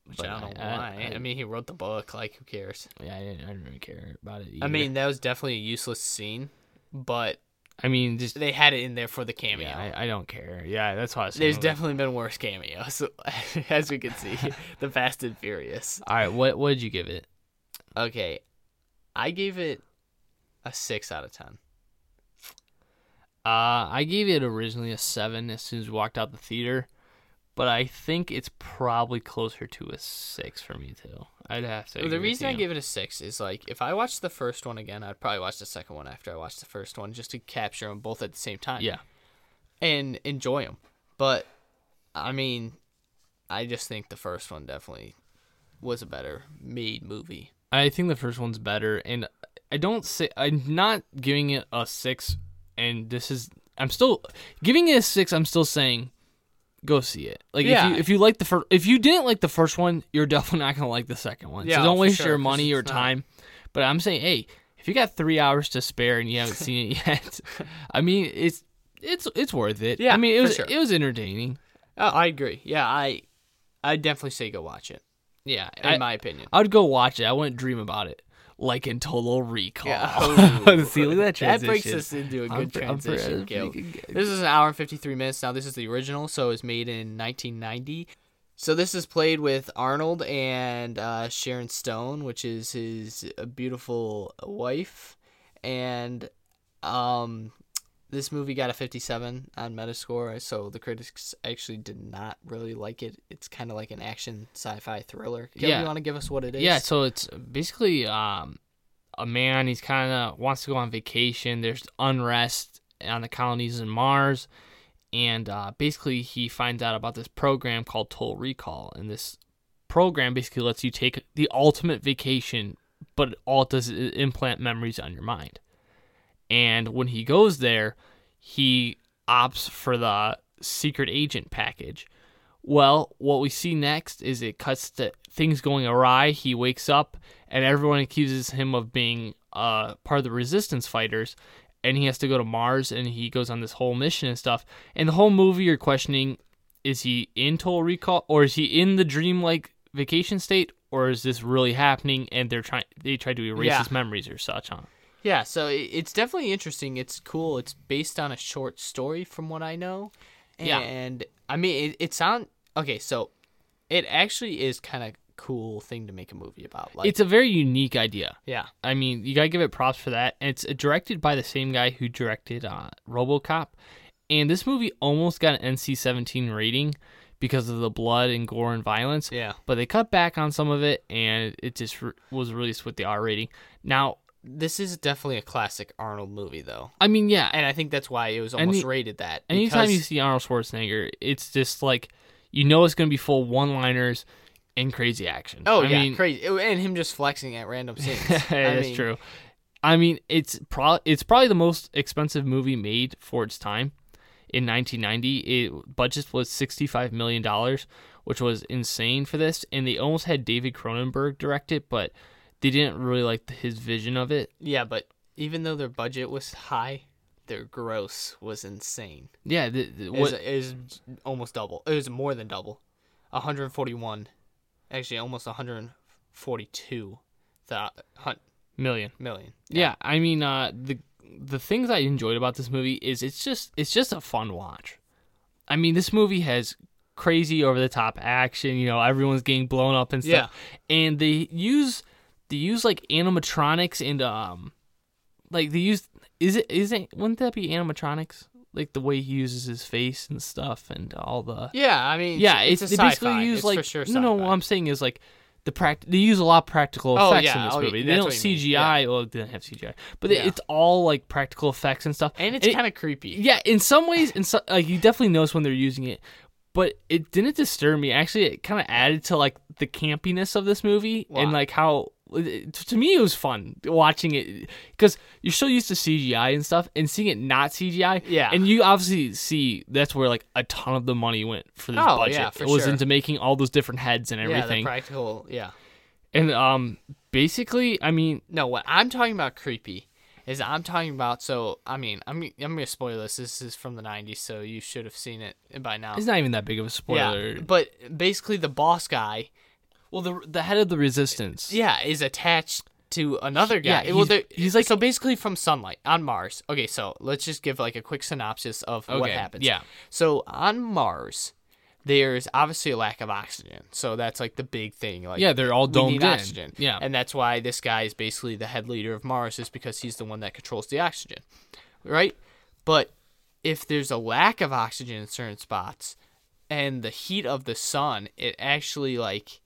Which but I don't know why. I, I- mean, he wrote the book. Like, who cares? Yeah, I didn't, I didn't really care about it. I mean, that was definitely a useless scene, but I mean, just they had it in there for the cameo. yeah, I, I don't care. Yeah, that's why I was saying. There's like- definitely been worse cameos, <laughs> as we can see. <laughs> the Fast and Furious. All right, what what did you give it? Okay, I gave it a six out of ten. Uh, I gave it originally a seven as soon as we walked out the theater, but I think it's probably closer to a six for me too. I'd have to. the reason I gave it a six is like if I watched the first one again, I'd probably watch the second one after I watched the first one just to capture them both at the same time. yeah, and enjoy them. But I mean, I just think the first one definitely was a better made movie. I think the first one's better, and I don't say I'm not giving it a six, and this is I'm still giving it a six. I'm still saying go see it. Like Yeah. if you if you like the first if you didn't like the first one, you're <laughs> definitely not gonna like the second one. Yeah, so don't waste sure, your money or it's not- time. But I'm saying, hey, if you got three hours to spare and you haven't seen it <laughs> yet, I mean it's it's it's worth it. Yeah, I mean it was sure. it was entertaining. Oh, I agree. Yeah, I I definitely say go watch it. Yeah, In I, my opinion. I'd go watch it. I wouldn't dream about it. Like in Total Recall. Yeah. <laughs> See, look at that That breaks us into a I'm good I'm transition, I'm Caleb. This is an hour and 53 minutes. Now, this is the original, so it was made in 1990. So, this is played with Arnold and uh, Sharon Stone, which is his uh, beautiful wife. And um, this movie got a 57 on Metascore, so the critics actually did not really like it. It's kind of like an action sci fi thriller. Caleb, Yeah. you want to give us what it is? Yeah, so it's basically um, a man. He's kind of wants to go on vacation. There's unrest on the colonies in Mars, and uh, basically he finds out about this program called Total Recall, and this program basically lets you take the ultimate vacation, but all it does is implant memories on your mind. And when he goes there, he opts for the secret agent package. Well, what we see next is it cuts to things going awry. He wakes up, and everyone accuses him of being uh, part of the resistance fighters, and he has to go to Mars, and he goes on this whole mission and stuff. And the whole movie, you're questioning: is he in Total Recall, or is he in the dreamlike vacation state, or is this really happening? And they're trying they try to erase Yeah. his memories or such, huh? Yeah, so it's definitely interesting. It's cool. It's based on a short story, from what I know. Yeah. And I mean, it, it sound okay. So it actually is kind of cool thing to make a movie about. Like, It's a very unique idea. yeah, I mean, you gotta give it props for that. And it's directed by the same guy who directed uh, RoboCop, and this movie almost got an NC-17 rating because of the blood and gore and violence. yeah. But they cut back on some of it, and it just re- was released with the R rating. Now, This is definitely a classic Arnold movie, though, I mean, yeah. and I think that's why it was almost Any- rated that. Anytime you see Arnold Schwarzenegger, it's just like you know it's gonna be full one-liners and crazy action. oh I yeah, mean, crazy, oh, and him just flexing at random <laughs> scenes. That's I mean, true. I mean, it's pro- it's probably the most expensive movie made for its time. In 1990, it budget was 65 million dollars, which was insane for this. And they almost had David Cronenberg direct it, but they didn't really like his vision of it. Yeah, but even though their budget was high, their gross was insane. Yeah, the, the, It was, it was almost double. It was more than double. 141. Actually, almost 142 thou- hun- million. million. Yeah. I mean, uh, the the things I enjoyed about this movie is it's just it's just a fun watch. I mean, this movie has crazy over the top action. You know, everyone's getting blown up and stuff. And they use they use like animatronics and um, like they use is it is it wouldn't that be animatronics? Like the way he uses his face and stuff and all the Yeah, I mean, yeah, it's, it's, a they basically use It's like for sure no, no. What I'm saying is like the pract they use a lot of practical Oh, effects yeah. in this Oh, movie. They don't what you mean. CGI. Well, they didn't have CGI, but Yeah. it's all like practical effects and stuff. and it's it- kind of creepy. yeah, in some ways, in so, like you definitely notice when they're using it, but it didn't disturb me. Actually, it kind of added to like the campiness of this movie Why? and like how to me it was fun watching it because you're so used to CGI and stuff, and seeing it not CGI. Yeah. and you obviously see that's where like a ton of the money went for this Oh, budget. yeah, for it was sure. into making all those different heads and everything. yeah, practical. Yeah. and um, basically, I mean, No, what I'm talking about creepy is I'm talking about. So I mean, I'm I'm gonna spoil this. This is from the '90s, so you should have seen it by now. it's not even that big of a spoiler. Yeah, but basically the boss guy, well, the the head of the resistance. yeah, is attached to another guy. Yeah, well, he's- like- so basically from sunlight on Mars. Okay, so let's just give like a quick synopsis of what happens. yeah. So on Mars, there's obviously a lack of oxygen. So that's like the big thing. Like Yeah, they're all domed in. oxygen. Yeah. and that's why this guy is basically the head leader of Mars, is because he's the one that controls the oxygen, right? But if there's a lack of oxygen in certain spots, and the heat of the sun, it actually like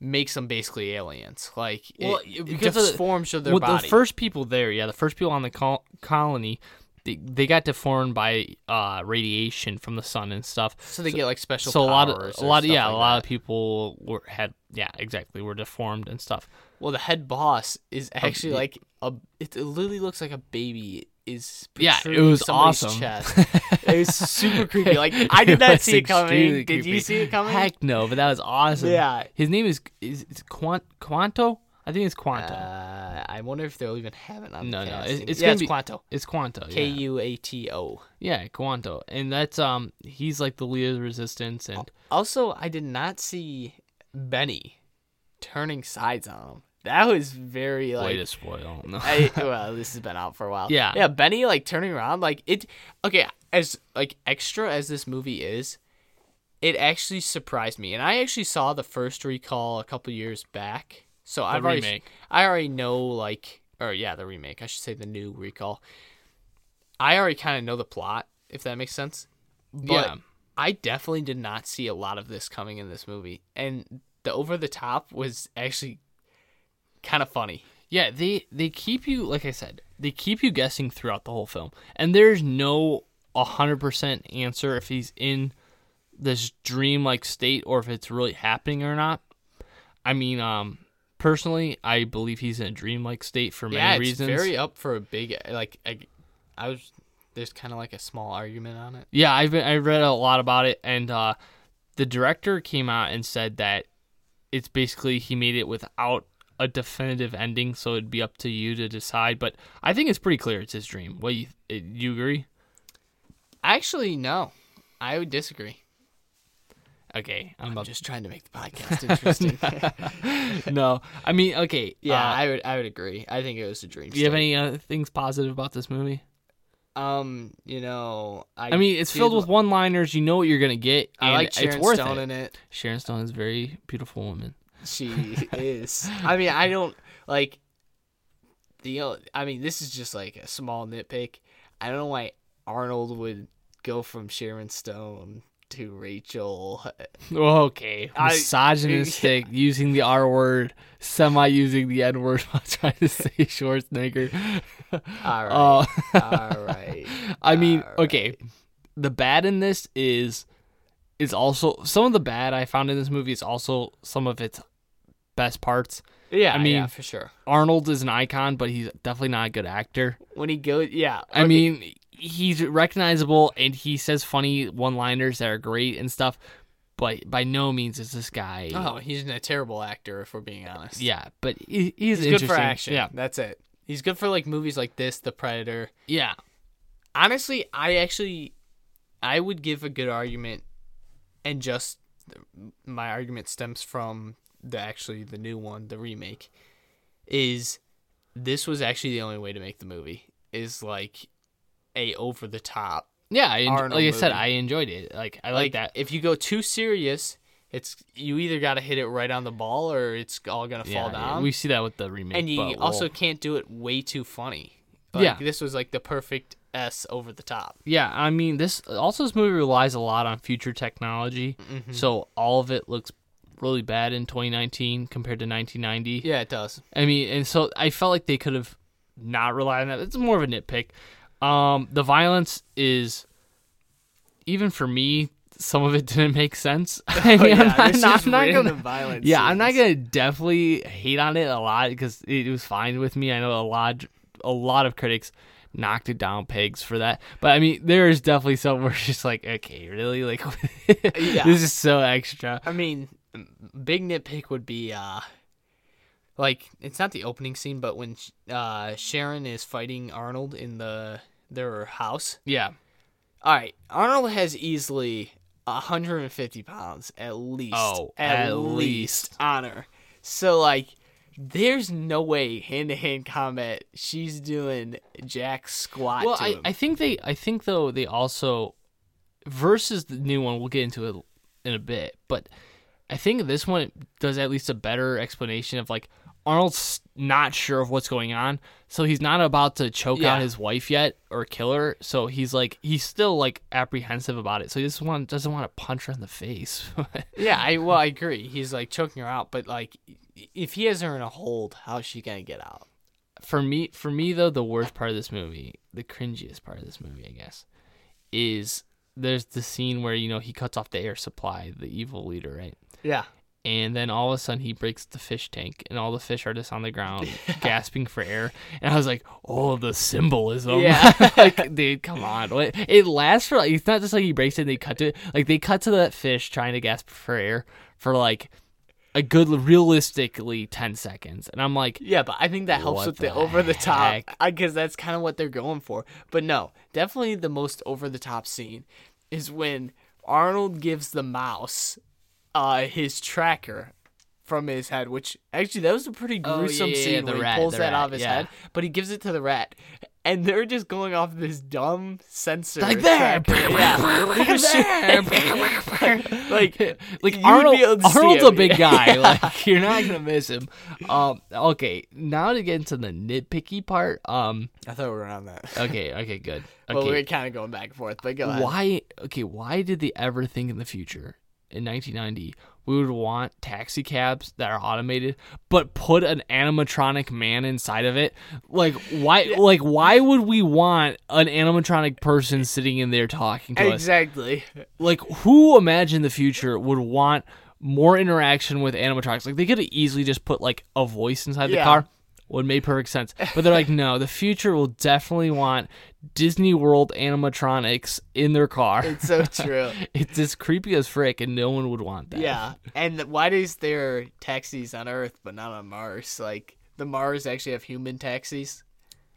makes them basically aliens. Like it, Well, it because the- deforms of their well, body. the first people there, yeah, the first people on the col- colony, they, they got deformed by uh, radiation from the sun and stuff. so they get like special. So a lot of a lot of yeah, like a lot that. of people were had yeah, exactly, were deformed and stuff. Well, the head boss is actually like a. It literally looks like a baby is. Yeah, it was awesome. Chest. <laughs> it was super creepy. Like I did not see it coming. extremely Did you see it coming? Heck no, but that was awesome. Yeah. his name is is, is Quant Quanto. I think it's Quanto. Uh, I wonder if they'll even have it on. No, no, it's- it's yeah, gonna it's be- Quanto. it's Quanto. K U A T O. yeah. U A T O. Yeah, Quanto, and that's um, he's like the leader of the resistance, and Also, I did not see Benny turning sides on him. That was very like. way to spoil. No. I, <laughs> well, this has been out for a while. Yeah. yeah. Benny like turning around, like it. Okay, as like extra as this movie is, it actually surprised me, and I actually saw the first recall a couple years back. So I've already. I already know like, or yeah, the remake. I should say the new recall. I already kind of know the plot, if that makes sense. But Yeah. I definitely did not see a lot of this coming in this movie, and the over the top was actually kind of funny. Yeah, they they keep you like I said, they keep you guessing throughout the whole film, and there's no hundred percent answer if he's in this dream-like state or if it's really happening or not. I mean, um, personally, I believe he's in a dream-like state for many yeah, it's reasons. very up for a big like. I, I was there's kind of like a small argument on it. Yeah, I've been I read a lot about it, and uh, the director came out and said that it's basically he made it without a definitive ending, so it'd be up to you to decide. But I think it's pretty clear it's his dream. What you uh, you agree? Actually, no, I would disagree. Okay, I'm I'm just trying to make the podcast interesting. <laughs> no. I mean, okay, yeah, uh, I would I would agree. I think it was a dream. do you have any uh, things positive about this movie? Um, you know, I. I mean, it's filled with one-liners. You know what you're gonna get. I like it's Sharon worth Stone it. in it. Sharon Stone is a very beautiful woman. She <laughs> is. I mean, I don't like the. I mean, this is just like a small nitpick. I don't know why Arnold would go from Sharon Stone to Rachel. <laughs> Okay, I- misogynistic, <laughs> using the R word, semi using the N word while trying to say Schwarzenegger. All right. Uh, All right. I mean, All okay, the bad in this is is also some of the bad I found in this movie is also some of its best parts. Yeah, I mean- yeah, for sure. Arnold is an icon, but he's definitely not a good actor. When he goes, yeah. I mean, he's recognizable and he says funny one-liners that are great and stuff, but by no means is this guy. oh, he's a terrible actor if we're being honest. Yeah, but he, he's, he's good for action. Yeah, that's it. He's good for like movies like this, The Predator. yeah. honestly, I actually, I would give a good argument, and just my argument stems from the actually the new one, the remake, is this was actually the only way to make the movie is like a over the top. Yeah, I en- like I said. I enjoyed it. Like I like, that. If you go too serious, it's you either got to hit it right on the ball or it's all gonna Yeah, fall down. we see that with the remake. and you but also we'll- can't do it way too funny. Like, Yeah. this was like the perfect S over the top. yeah, I mean, this also this movie relies a lot on future technology, Mm-hmm. so all of it looks really bad in 2019 compared to 1990. Yeah, it does. I mean, and so I felt like they could have not relied on that. It's more of a nitpick. Um, the violence is, even for me, some of it <laughs> didn't make sense. <laughs> <laughs> I mean, Oh, yeah, I'm not, I'm not gonna. violence Yeah, I'm not gonna definitely hate on it a lot because it was fine with me. I know a lot, a lot of critics knocked it down pegs for that. But I mean, there is definitely some where it's just like, okay, really, like, Yeah. this is so extra. I mean, big nitpick would be uh like it's not the opening scene, but when uh Sharon is fighting Arnold in the their house. Yeah, All right, Arnold has easily 150 pounds at least. Oh, at, at least. least. on her. So like, there's no way hand to hand combat she's doing jack squat. well, I. I think they, I think though they also versus the new one. We'll get into it in a bit, but I think this one does at least a better explanation of like Arnold's not sure of what's going on, so he's not about to choke Yeah. out his wife yet or kill her. So he's like he's still like apprehensive about it. So he just want doesn't want to punch her in the face. <laughs> yeah, I well I agree. He's like choking her out, but like if he has her in a hold, how's she gonna get out? for me, for me though, the worst part of this movie, the cringiest part of this movie, I guess, is there's the scene where you know he cuts off the air supply, the evil leader, right? Yeah. and then all of a sudden he breaks the fish tank and all the fish are just on the ground <laughs> gasping for air. And i was like oh the symbolism. Yeah. <laughs> like <laughs> dude come on. It lasts for like it's not just like he breaks it and they cut to it. Like they cut to that fish trying to gasp for air for like a good realistically 10 seconds. And i'm like Yeah, but I think that helps with the, the over the top because that's kind of what they're going for. But no, definitely the most over the top scene is when Arnold gives the mouse uh his tracker from his head, which actually that was a pretty Oh, yeah, gruesome yeah, yeah, scene the where rat, he pulls that rat, out of his yeah. head, but he gives it to the rat. And they're just going off this dumb sensor. like there tracker. Yeah. They're just shooting- <laughs> like like Arnold, be able to see Arnold's a big <laughs> guy. Like you're not gonna miss him. Um, okay, now to get into the nitpicky part. Um, I thought we were on that. okay, okay, good. <laughs> Okay, Well, we're kind of going back and forth, but go ahead. why? Okay, why did they ever think in the future in 1990 we would want taxi cabs that are automated, but put an animatronic man inside of it? Like why? Like why would we want an animatronic person sitting in there talking to us? Exactly. like who imagined the future would want more interaction with animatronics like they could have easily just put like a voice inside the car would make perfect sense but they're like no the future will definitely want disney world animatronics in their car It's so <laughs> true. it's as creepy as frick and no one would want that yeah. And why is there taxis on Earth but not on Mars? Like the Mars actually have human taxis.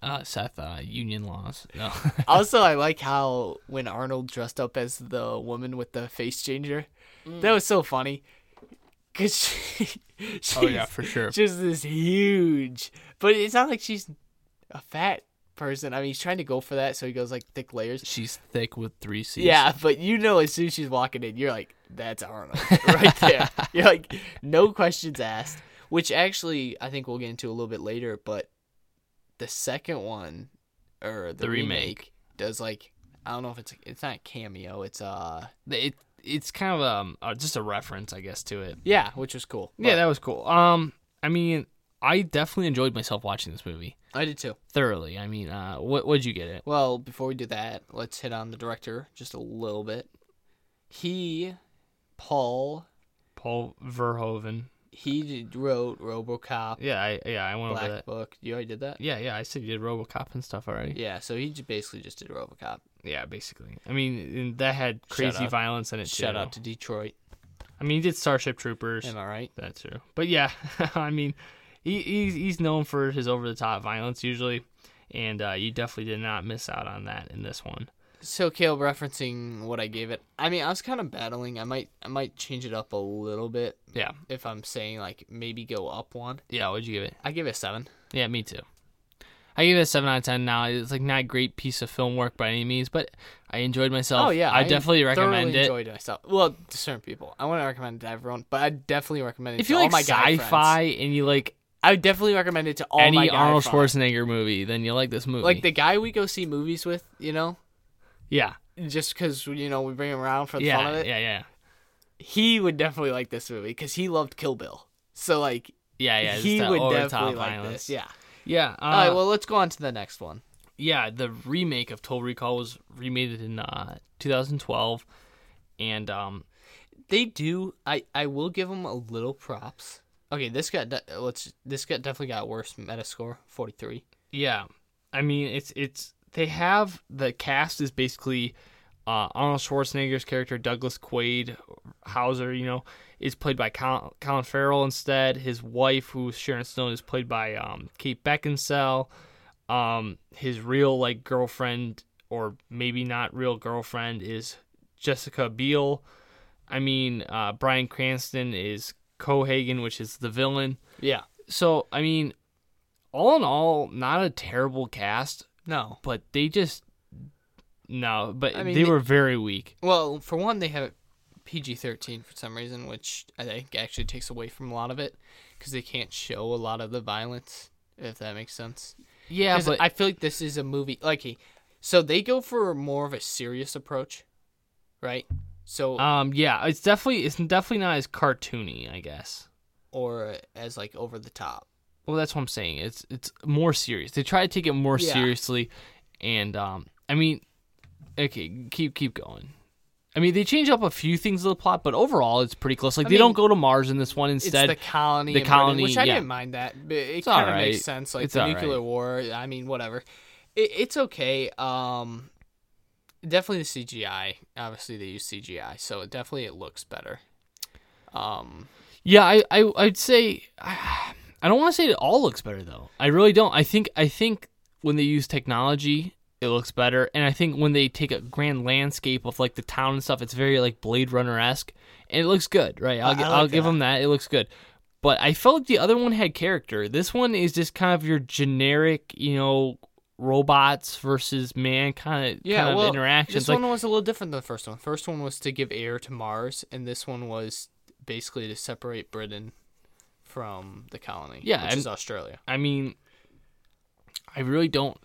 uh seth uh union laws <laughs> no also, I like how when Arnold dressed up as the woman with the face changer, that was so funny. Cause <laughs> she, she's oh yeah for sure just this huge, but it's not like she's a fat person. I mean, he's trying to go for that, so he goes like thick layers. she's thick with three c's Yeah, but you know, as soon as she's walking in, you're like, "That's Arnold <laughs> right there." you're like, no questions asked. Which actually, I think we'll get into a little bit later. But the second one, or the, The remake. remake, does like I don't know if it's it's not a cameo. It's uh it, it's kind of um uh, just a reference i guess to it yeah, which was cool. yeah that was cool um i mean i definitely enjoyed myself watching this movie I did too. thoroughly. I mean, uh, what would you get it? Well, before we do that, let's hit on the director just a little bit. He, Paul, Paul Verhoeven. He wrote RoboCop, Yeah, I yeah I went over Black that. Book. You already did that. Yeah, yeah, I said you did RoboCop and stuff already. Yeah, so he j- basically just did RoboCop. Yeah, basically. I mean, and that had crazy violence in it too. Shout out to Detroit. I mean, he did Starship Troopers. Am I right? That's true. But yeah, <laughs> I mean, he, he's he's known for his over the top violence usually, and uh, you definitely did not miss out on that in this one. So, Caleb, referencing what I gave it, I mean, I was kind of battling. I might, I might change it up a little bit Yeah, if I'm saying like maybe go up one. yeah. What'd you give it? I give it a seven. Yeah, me too. I give it a seven out of ten. Now it's like not a great piece of film work by any means, but I enjoyed myself. Oh yeah, I, definitely recommend it. Enjoyed myself. Well, to certain people, I want to recommend it to everyone, but I definitely recommend it If you like sci-fi and you like I would definitely recommend it to all my any Arnold friends. Schwarzenegger movie, then you like this movie. Like the guy we go see movies with, you know, yeah, just because you know we bring him around for the yeah, fun of it. yeah, yeah. he would definitely like this movie because he loved Kill Bill. So like Yeah, yeah. he would definitely like violence. this. Yeah. Yeah. Uh, All right. Well, let's go on to the next one. yeah, the remake of Total Recall was remade in uh, 2012, and um, They do. I I will give them a little props. Okay, this got de- let's this got definitely got worse Metascore forty three. yeah, I mean it's it's they have the cast is basically uh, Arnold Schwarzenegger's character Douglas Quaid Hauser, you know, is played by Colin, Colin Farrell instead. His wife, who's Sharon Stone, is played by um, Kate Beckinsale. Um, his real like girlfriend, or maybe not real girlfriend, is Jessica Biel. I mean, uh, Bryan Cranston is Cohagen, which is the villain. Yeah. So I mean, all in all, not a terrible cast, No. but they just no, but I mean, they they- were very weak. Well, for one, they have PG thirteen for some reason, which I think actually takes away from a lot of it because they can't show a lot of the violence. If that makes sense. Yeah, but I feel like this is a movie like so they go for more of a serious approach, right? So um, yeah, it's definitely it's definitely not as cartoony, I guess. or as like over the top. Well, that's what I'm saying. It's it's more serious. They try to take it more Yeah. seriously, and um, I mean, okay, keep keep going. I mean, they change up a few things of the plot, but overall, it's pretty close. Like I they don't go to Mars in this one. Instead, it's the colony, the in Britain, colony, which I yeah. didn't mind that. But it It's kind of alright. makes sense, like It's the nuclear war. I mean, whatever. It, it's okay. Um, definitely the CGI. Obviously, they use CGI, so it definitely it looks better. Um, Yeah, I, I I'd say <sighs> I don't want to say it all looks better though. I really don't. I think I think when they use technology, it looks better, and I think when they take a grand landscape of like the town and stuff, it's very like Blade Runner esque, and it looks good, right? I'll I- gi- I I'll like give them that. It looks good, but I felt like the other one had character. This one is just kind of your generic, you know, robots versus man kind of yeah, kind of well, interactions. this Like, one was a little different than the first one. First one was to give air to Mars, and this one was basically to separate Britain from the colony. Yeah, which and- is Australia. I mean, I really don't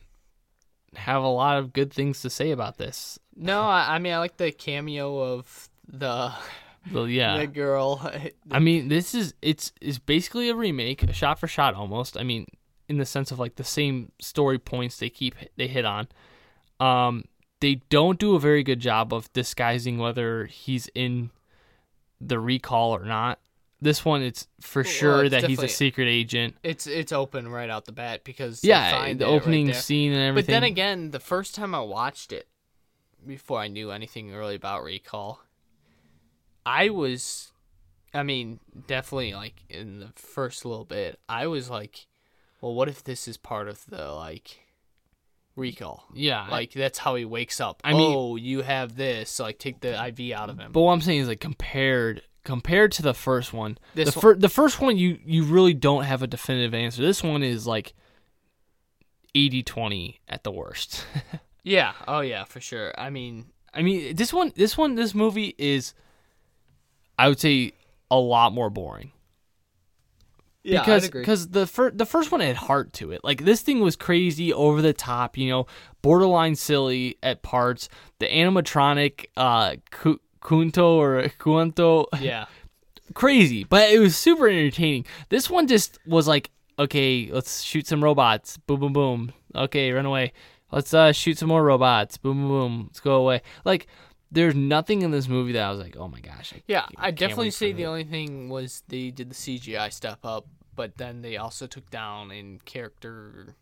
have a lot of good things to say about this. No, I, I mean I like the cameo of the Well, yeah. the girl. I mean, this is it's is basically a remake, a shot for shot almost. I mean, in the sense of like the same story points they keep they hit on. Um, they don't do a very good job of disguising whether he's in the recall or not. This one, it's for Well, sure it's that he's a secret agent. It's it's open right out the bat because Yeah, the it right opening scene and everything. But then again, the first time I watched it, before I knew anything really about Recall, I was, I mean, definitely like in the first little bit, I was like, well, what if this is part of the like Recall? yeah, Like that's how he wakes up. I mean- oh, you have this. so, Like take the IV out of him. But what I'm saying is like compared compared to the first one, This the one- the first one you you really don't have a definitive answer. This one is like 80-20 at the worst. <laughs> yeah. Oh yeah, for sure. I mean, I mean, this one this one this movie is I would say a lot more boring. yeah, because because the fir- the first one had heart to it. Like this thing was crazy, over the top, you know, borderline silly at parts. The animatronic uh Kunto or Kuanto yeah. <laughs> crazy, but it was super entertaining. This one just was like, okay, let's shoot some robots. Boom, boom, boom. Okay, run away. Let's uh shoot some more robots. Boom, boom, boom. Let's go away. Like, there's nothing in this movie that I was like, oh my gosh. I, Yeah, I definitely say the it. only thing was they did the CGI step up, but then they also took down in character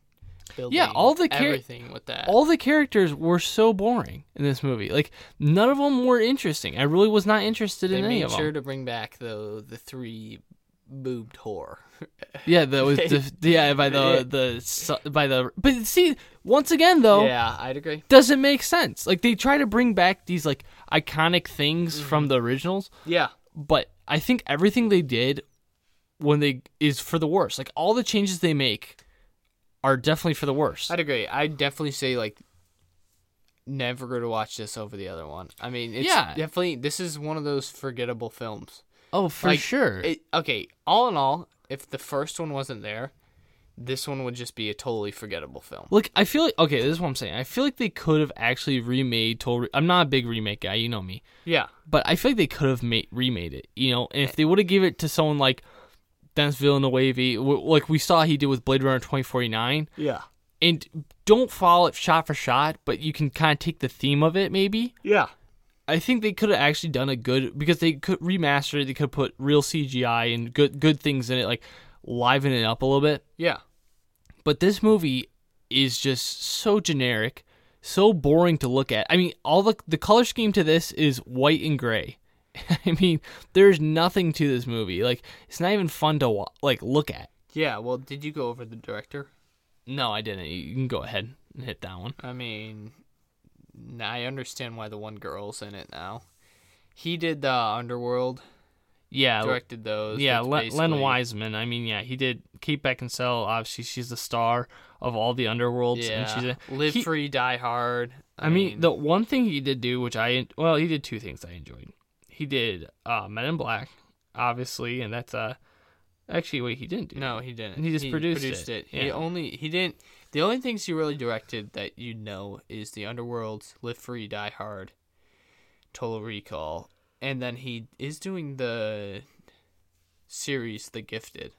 building. all the char- everything with that. all the characters were so boring in this movie. Like, none of them were interesting. I really was not interested they in any of sure them. to bring back the the three boobed whore. <laughs> Yeah, that was the, yeah by the <laughs> the by the. But see, once again though. Yeah, I'd agree. doesn't make sense. Like they try to bring back these like iconic things Mm-hmm. from the originals, Yeah, but I think everything they did when they is for the worse. Like all the changes they make are definitely for the worst. I'd agree. I'd definitely say like never go to watch this over the other one. I mean, it's Yeah. definitely this is one of those forgettable films. oh, for like, sure. It, okay, all in all, if the first one wasn't there, this one would just be a totally forgettable film. Like I feel like okay, this is what I'm saying. I feel like they could have actually remade Total. I'm not a big remake guy, you know me, Yeah. but I feel like they could have made remade it. You know, and if eh. they would have given it to someone like Denis Villeneuve, like we saw he did with Blade Runner 2049, Yeah. and don't follow it shot for shot, but you can kind of take the theme of it maybe. Yeah. I think they could have actually done a good because they could remaster it. They could put real CGI and good good things in it, like liven it up a little bit. Yeah. But this movie is just so generic, so boring to look at. I mean, all the the color scheme to this is white and gray. <laughs> I mean, there's nothing to this movie. Like, it's not even fun to wa- like look at. Yeah. Well, did you go over the director? No, I didn't. You can go ahead and hit that one. I mean, I understand why the one girl's in it now. He did the Underworld, Yeah, directed those. yeah. Len, Len Wiseman. I mean, yeah, he did Kate Beckinsale. Obviously, she's the star of all the underworlds, Yeah. and she's a, Live he- Free, Die Hard. I mean, the one thing he did do, which I well, he did two things I enjoyed. He did uh, Men in Black, obviously, and that's uh actually wait he didn't do. no, he didn't. He just produced it. He Yeah. only he didn't. The only things he really directed that you know is the Underworld, Live Free, Die Hard, Total Recall, and then he is doing the series The Gifted.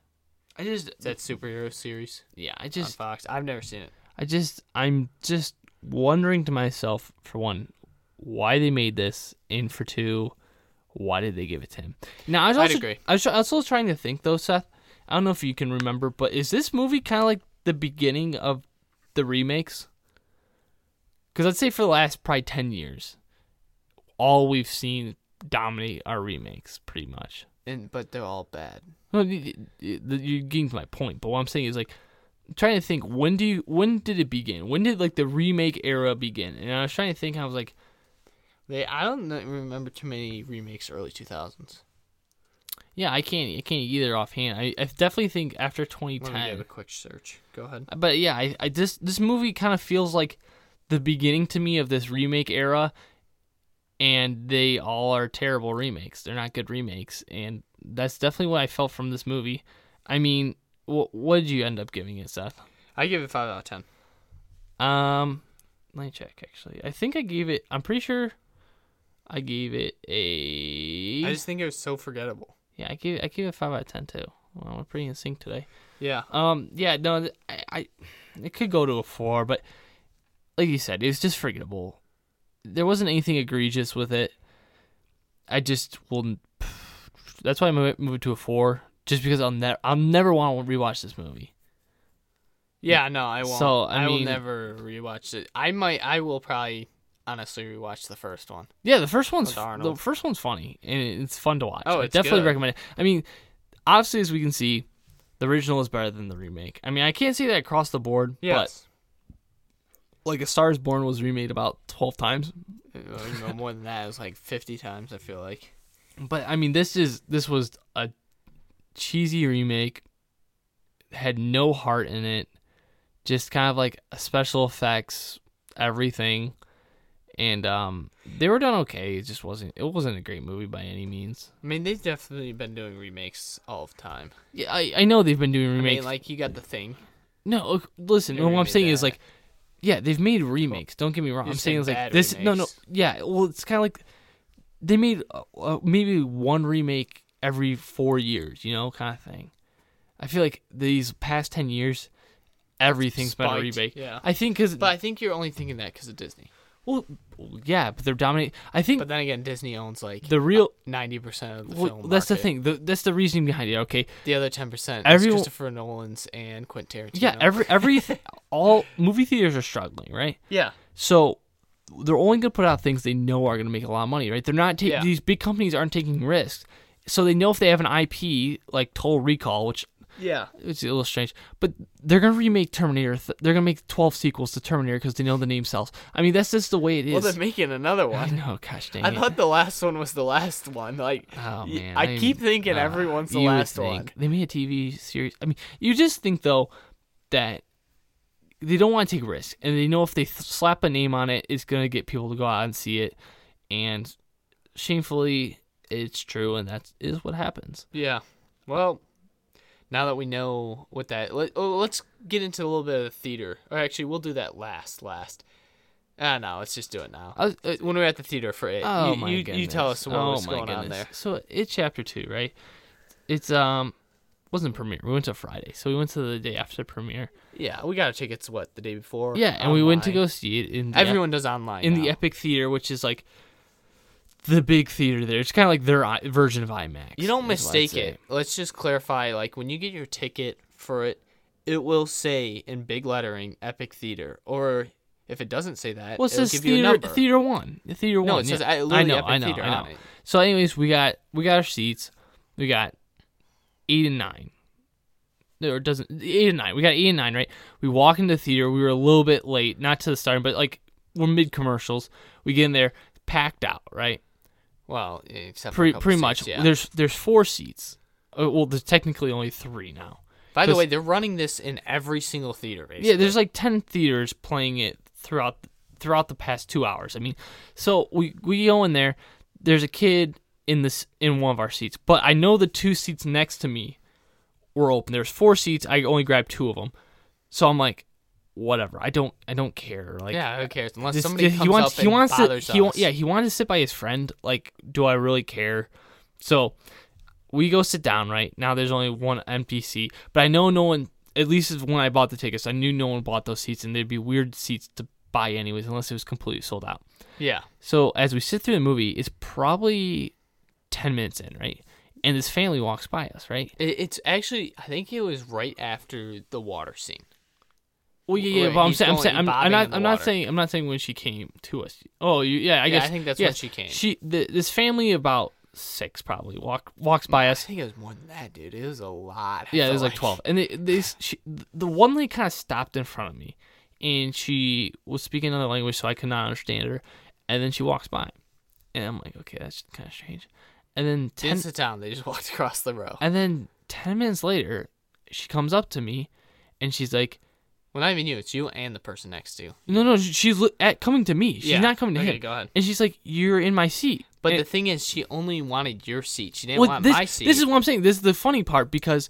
I just That superhero series yeah, I just Fox. I've never seen it. I just I'm just wondering to myself for one why they made this, and for two, why did they give it to him? Now I was I'd also agree. I was also trying to think though, Seth. I don't know if you can remember, but is this movie kind of like the beginning of the remakes? Because I'd say for the last probably ten years, all we've seen dominate our remakes, pretty much. And but they're all bad. Well, you're getting to my point, but what I'm saying is like I'm trying to think when do you when did it begin? When did like the remake era begin? And I was trying to think. I was like, They I don't remember too many remakes early two thousands. yeah, I can't I can't either offhand. I, I definitely think after Let me give 2010. a quick search. Go ahead. But yeah, I, I just this movie kind of feels like the beginning to me of this remake era, and they all are terrible remakes. They're not good remakes, and that's definitely what I felt from this movie. I mean, wh- what did you end up giving it, Seth? I give it five out of ten. Um, let me check. Actually, I think I gave it. I'm pretty sure I gave it a. I just think it was so forgettable. yeah, I gave I gave it five out of ten too. Well, we're pretty in sync today. Yeah. Um, yeah, no, I, I it could go to a four, but like you said, it was just forgettable. There wasn't anything egregious with it. I just will. <sighs> That's why I moved moved to a four, just because I'll never I'll never want to rewatch this movie. Yeah, no, I won't. So, I I, will mean- never rewatch it. I might. I will probably honestly rewatch the first one. Yeah, the first one's the first one's funny and it's fun to watch. Oh, I definitely good. recommend it. I mean, obviously, as we can see, the original is better than the remake. I mean, I can't say that across the board, Yes. but like A Star Is Born was remade about twelve times. Uh, know, more than that, it was like fifty times. I feel like. But I mean, this is this was a cheesy remake. Had no heart in it. Just kind of like special effects, everything, and um, they were done okay. It just wasn't. It wasn't a great movie by any means. I mean, they've definitely been doing remakes all the time. Yeah, I, I know they've been doing I remakes. mean, like you got the thing. no, listen. What I'm saying is like, yeah, they've made remakes. Don't get me wrong. You're I'm saying saying like this. No, no. remakes. Yeah, well, it's kind of like they made uh, uh, maybe one remake every four years. You know, kind of thing. I feel like these past ten years, everything's been a remake. yeah. I think because But I think you're only thinking that because of Disney. Well, yeah, but they're dominating. I think But then again, Disney owns like the real. ninety percent of the Well, film. that's the thing. The, that's the reasoning behind it. Okay, The other ten percent is Christopher Nolan's and Quentin Tarantino. yeah. Every every <laughs> all movie theaters are struggling, right? yeah. So they're only going to put out things they know are going to make a lot of money, right? They're not taking Yeah. these big companies aren't taking risks. So they know if they have an IP like Total Recall, which Yeah. it's a little strange, but they're going to remake Terminator. Th- they're going to make 12 sequels to Terminator because they know the name sells. I mean, that's just the way it is. Well, they're making another one. I know, gosh <laughs> dang I it. thought the last one was the last one. Like, Oh man, I keep thinking uh, everyone's the last think. one. They made a TV series. I mean, you just think though that they don't want to take risks, and they know if they th- slap a name on it, it's gonna get people to go out and see it. And shamefully, it's true, and that is what happens. Yeah. Well, now that we know what that, let, oh, let's get into a little bit of the theater. Or actually, we'll do that last. Last. Ah, no, let's just do it now. Was, uh, when we were at the theater for it, oh you, my you, goodness. you tell us what oh was my going on goodness. there. So it's chapter two, right? It's um wasn't premiere. We went to Friday, so we went to the day after premiere. Yeah, we got a tickets. What the day before? Yeah, and we went to go see it in the Everyone does online in the. Epic Theater, which is like the big theater there. It's kind of like their I- version of IMAX. You don't is what I'd mistake it. Let's just clarify. Like when you get your ticket for it, it will say in big lettering Epic Theater, or if it doesn't say that, Well, it it'll says give you a theater, theater one. Theater no, one. it says yeah. literally I know, I know, I know. So, anyways, we got we got our seats. We got eight and nine. No, it doesn't eight and nine. We got eight and nine, right? We walk into the theater. We were a little bit late, not to the starting, but like we're mid commercials. We get in there, packed out, right? Well, except Pretty pretty seats, much. Yeah. There's there's four seats. Uh, well, there's technically only three now. By the way, they're running this in every single theater. Basically. Yeah, there's like ten theaters playing it throughout throughout the past two hours. I mean, so we we go in there. There's a kid in this in one of our seats, but I know the two seats next to me were open. There's four seats. I only grabbed two of them, so I'm like, whatever. I don't I don't care. Like, yeah, who cares? Unless this- somebody he comes wants he wants to he wa- us. yeah he wanted to sit by his friend. Like, do I really care? So we go sit down. Right now, there's only one empty seat, but I know no one. At least when I bought the tickets, I knew no one bought those seats, and they'd be weird seats to buy anyways, unless it was completely sold out. yeah. So as we sit through the movie, it's probably ten minutes in, right? And this family walks by us, right? It's actually, I think it was right after the water scene. Well, yeah, yeah, but I'm saying, I'm saying, I'm, I'm not, I'm not water. saying, I'm not saying when she came to us. Oh, you, yeah, I Yeah, guess. I think that's yeah, when she came. She, the, this family about six probably walk walks mm, by us. I think it was more than that, dude. It was a lot. I Yeah, it was like twelve, and they, they, she, the one lady kind of stopped in front of me, and she was speaking another language, so I could not understand her. And then she walks by, and I'm like, okay, that's kind of strange. And then ten, sit down. They just <laughs> walked across the row. and then ten minutes later, she comes up to me, and she's like, Well, not even you. It's you and the person next to you. no, no, she- she's li- at coming to me. She's Yeah. not coming to Okay, him. go ahead. And she's like, you're in my seat. But And- the thing is, she only wanted your seat. She didn't want this, my seat. This is what I'm saying. This is the funny part because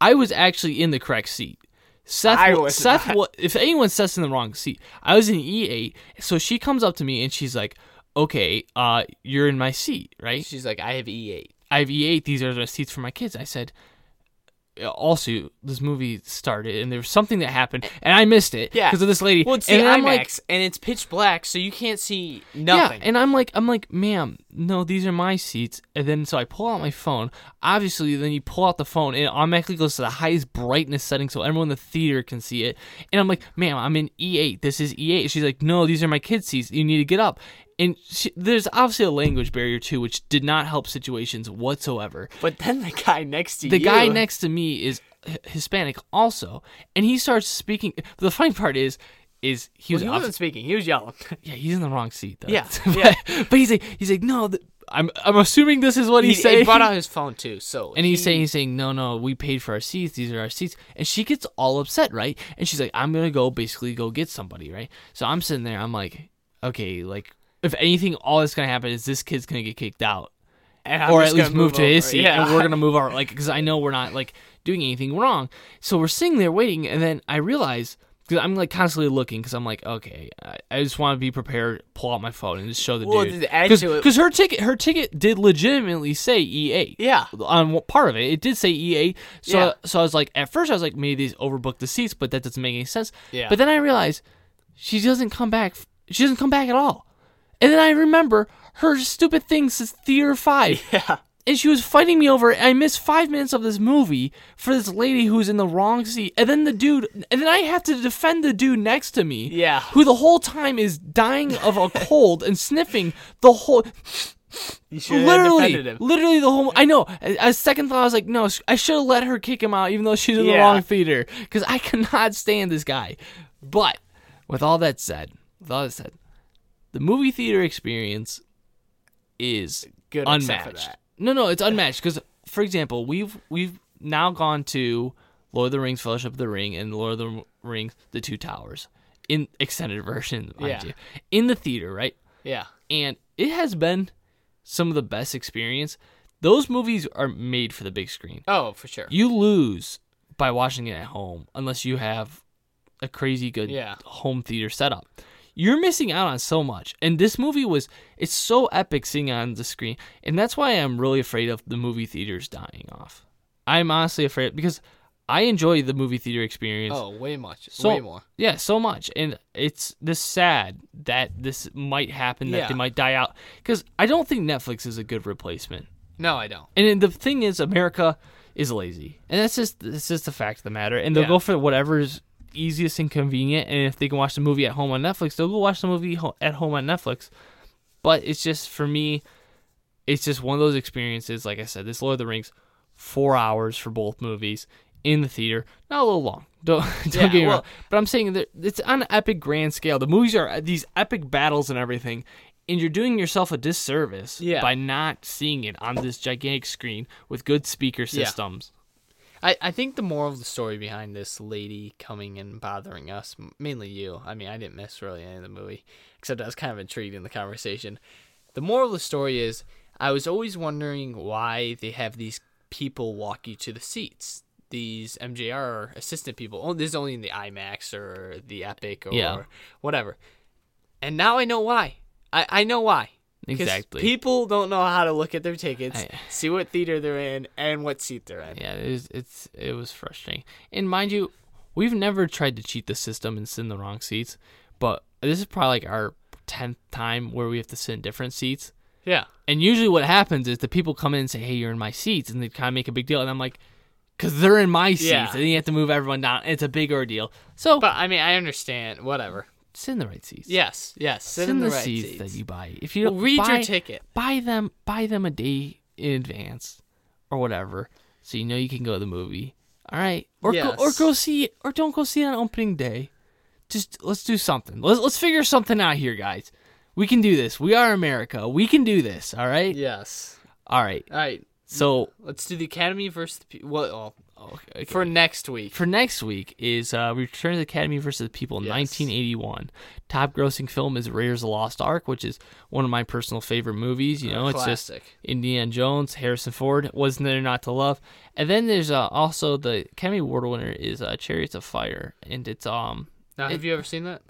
I was actually in the correct seat. Seth, I wa- was Seth, not. wa- if anyone sets in the wrong seat, I was in E8. So she comes up to me and she's like, "Okay, uh, you're in my seat, right? She's like, I have E8. I have E8. These are the seats for my kids." I said. Also, this movie started, and there was something that happened, and I missed it Yeah. because of this lady. Well, it's and the I'm IMAX, like, and it's pitch black, so you can't see nothing. yeah, and I'm like, I'm like, ma'am, no, these are my seats. And then so I pull out my phone. Obviously, then you pull out the phone, and it automatically goes to the highest brightness setting so everyone in the theater can see it. And I'm like, ma'am, I'm in E8. This is E8. She's like, no, these are my kids' seats. You need to get up. And she, there's obviously a language barrier too, which did not help situations whatsoever. but then the guy next to The you, guy next to me is H- Hispanic also, and he starts speaking. The funny part is, is he well, was he wasn't speaking. He was yelling. <laughs> yeah, he's in the wrong seat though. Yeah, <laughs> but, yeah. but he's like, he's like, no, I'm, I'm assuming this is what he, he's saying. he brought out <laughs> his phone too. So and he's he- saying, he's saying, no, no, we paid for our seats. These are our seats. And she gets all upset, right? And she's like, I'm gonna go basically go get somebody, right? So I'm sitting there, I'm like, okay, like if anything, all that's gonna happen is this kid's gonna get kicked out, and or at least gonna move to his seat, Yeah. and we're gonna move <laughs> our like because I know we're not like doing anything wrong. So we're sitting there waiting, and then I realize because I'm like constantly looking because I'm like, okay, I, I just want to be prepared, pull out my phone, and just show the Well, dude because her ticket her ticket did legitimately say E8. Yeah. on one part of it, it did say E8. So Yeah. so I was like, at first I was like, maybe they overbooked the seats, but that doesn't make any sense. Yeah. But then I realized she doesn't come back. She doesn't come back at all. And then I remember her stupid thing says Theater Five. <laughs> Yeah. And she was fighting me over. it, I missed five minutes of this movie for this lady who's in the wrong seat. And then the dude, and then I have to defend the dude next to me. Yeah. Who the whole time is dying of a <laughs> cold and sniffing the whole. You should have literally, defended him. literally the whole. I know. A, second thought, I was like, no, I should have let her kick him out, even though she's in the wrong theater, because I cannot stand this guy. But with all that said, with all that said, the movie theater experience is Good unmatched. No, no, it's unmatched because, for example, we've we've now gone to Lord of the Rings: Fellowship of the Ring and Lord of the Rings: The Two Towers in extended <laughs> version, Yeah. you, in the theater, right? Yeah. and it has been some of the best experience. those movies are made for the big screen. Oh, for sure. You lose by watching it at home unless you have a crazy good Yeah. home theater setup. You're missing out on so much. And this movie was it's so epic seeing on the screen. And that's why I'm really afraid of the movie theaters dying off. I'm honestly afraid because I enjoy the movie theater experience. oh, way much. So- way more. Yeah, so much, and it's this sad that this might happen that Yeah. they might die out because I don't think Netflix is a good replacement. No, I don't. And the thing is, America is lazy, and that's just that's just the fact of the matter. And they'll Yeah. go for whatever's easiest and convenient. And if they can watch the movie at home on Netflix, they'll go watch the movie at home on Netflix. But it's just for me, it's just one of those experiences. Like I said, this Lord of the Rings, four hours for both movies in the theater, not a little long. <laughs> Don't don't Yeah, get me wrong. well- But I'm saying that it's on an epic grand scale. The movies are these epic battles and everything. And you're doing yourself a disservice Yeah. by not seeing it on this gigantic screen with good speaker Yeah. I, I think the moral of the story behind this lady coming and bothering us, mainly you. I mean, I didn't miss really any of the movie, except I was kind of intrigued in the conversation. The moral of the story is I was always wondering why they have these people walk you to the seats. These MJR assistant people. Oh, this is only in the IMAX or the Epic or Yeah. whatever. And now I know why. I, I know why. Exactly. People don't know how to look at their tickets, I- <sighs> see what theater they're in, and what seat they're in. Yeah, it was, it's it was frustrating. And mind you, we've never tried to cheat the system and sit in the wrong seats, but this is probably like our tenth time where we have to sit in different seats. Yeah. And usually, what happens is the people come in and say, "Hey, you're in my seats," and they kind of make a big deal, and I'm like, "Cause they're in my seats, Yeah. and then you have to move everyone down. It's a big ordeal. So But I mean, I understand. Whatever. In the right seats. Yes, yes. In, the, the right seats, seats. that you buy. If you Well, read buy, your ticket. buy them buy them a day in advance or whatever so you know you can go to the movie all right or go or go see or don't go see it on opening day just let's do something let's, let's figure something out here guys we can do this we are america we can do this all right Yes. all right All right. so Let's do the Academy versus the Pe- well, okay, for next week. for next week is uh, Return of the Academy versus the People, Yes. 1981. Top grossing film is Raiders of the Lost Ark, which is one of my personal favorite movies. You know, it's just Indiana Jones, Harrison Ford, wasn't there not to love? And then there's uh, also the Academy Award winner is uh, Chariots of Fire, and it's um Now, have you ever seen that?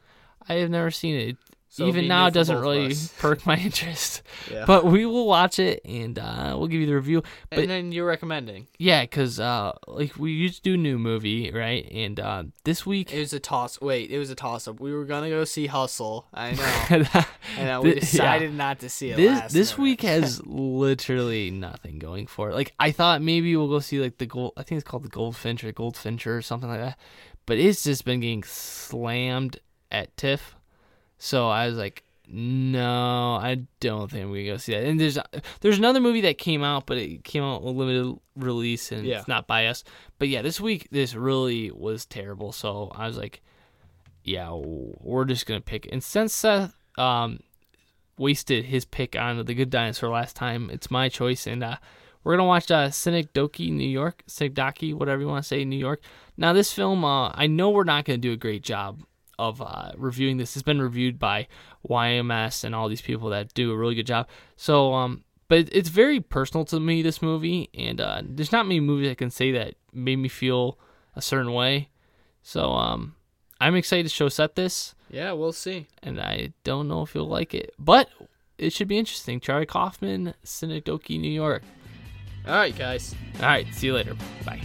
I have never seen it. So Even now, it doesn't really perk my <laughs> interest. <laughs> Yeah. But we will watch it and uh, we'll give you the review. But and then you're recommending. yeah, because uh, like we used to do new movie, right? And uh, this week, It was a toss. Wait, it was a toss up. We were gonna go see Hustle. I <laughs> know. I know. We Th- yeah. decided not to see it. this this minute. week has literally nothing going for it. Like I thought maybe we'll go see like the gold. I think it's called the Goldfinch or Goldfincher or something like that. But it's just been getting slammed at TIFF. So I was like, no, I don't think we go see that. And there's there's another movie that came out, but it came out with limited release and Yeah. it's not by us. But yeah, this week this really was terrible. So I was like, yeah, we're just gonna pick. And since Seth um wasted his pick on the Good Dinosaur last time, it's my choice, and uh, we're gonna watch uh, Cynic Doki New York, Cynic Doki, whatever you want to say, New York. Now this film, uh, I know we're not gonna do a great job of uh, reviewing this. It's been reviewed by YMS and all these people that do a really good job. So, um, but it's very personal to me this movie, and uh, there's not many movies I can say that made me feel a certain way. So, um, I'm excited to show set this Yeah, we'll see. and I don't know if you'll like it, but it should be interesting. Charlie Kaufman, Synecdoche, New York. All right, guys. All right, see you later. Bye.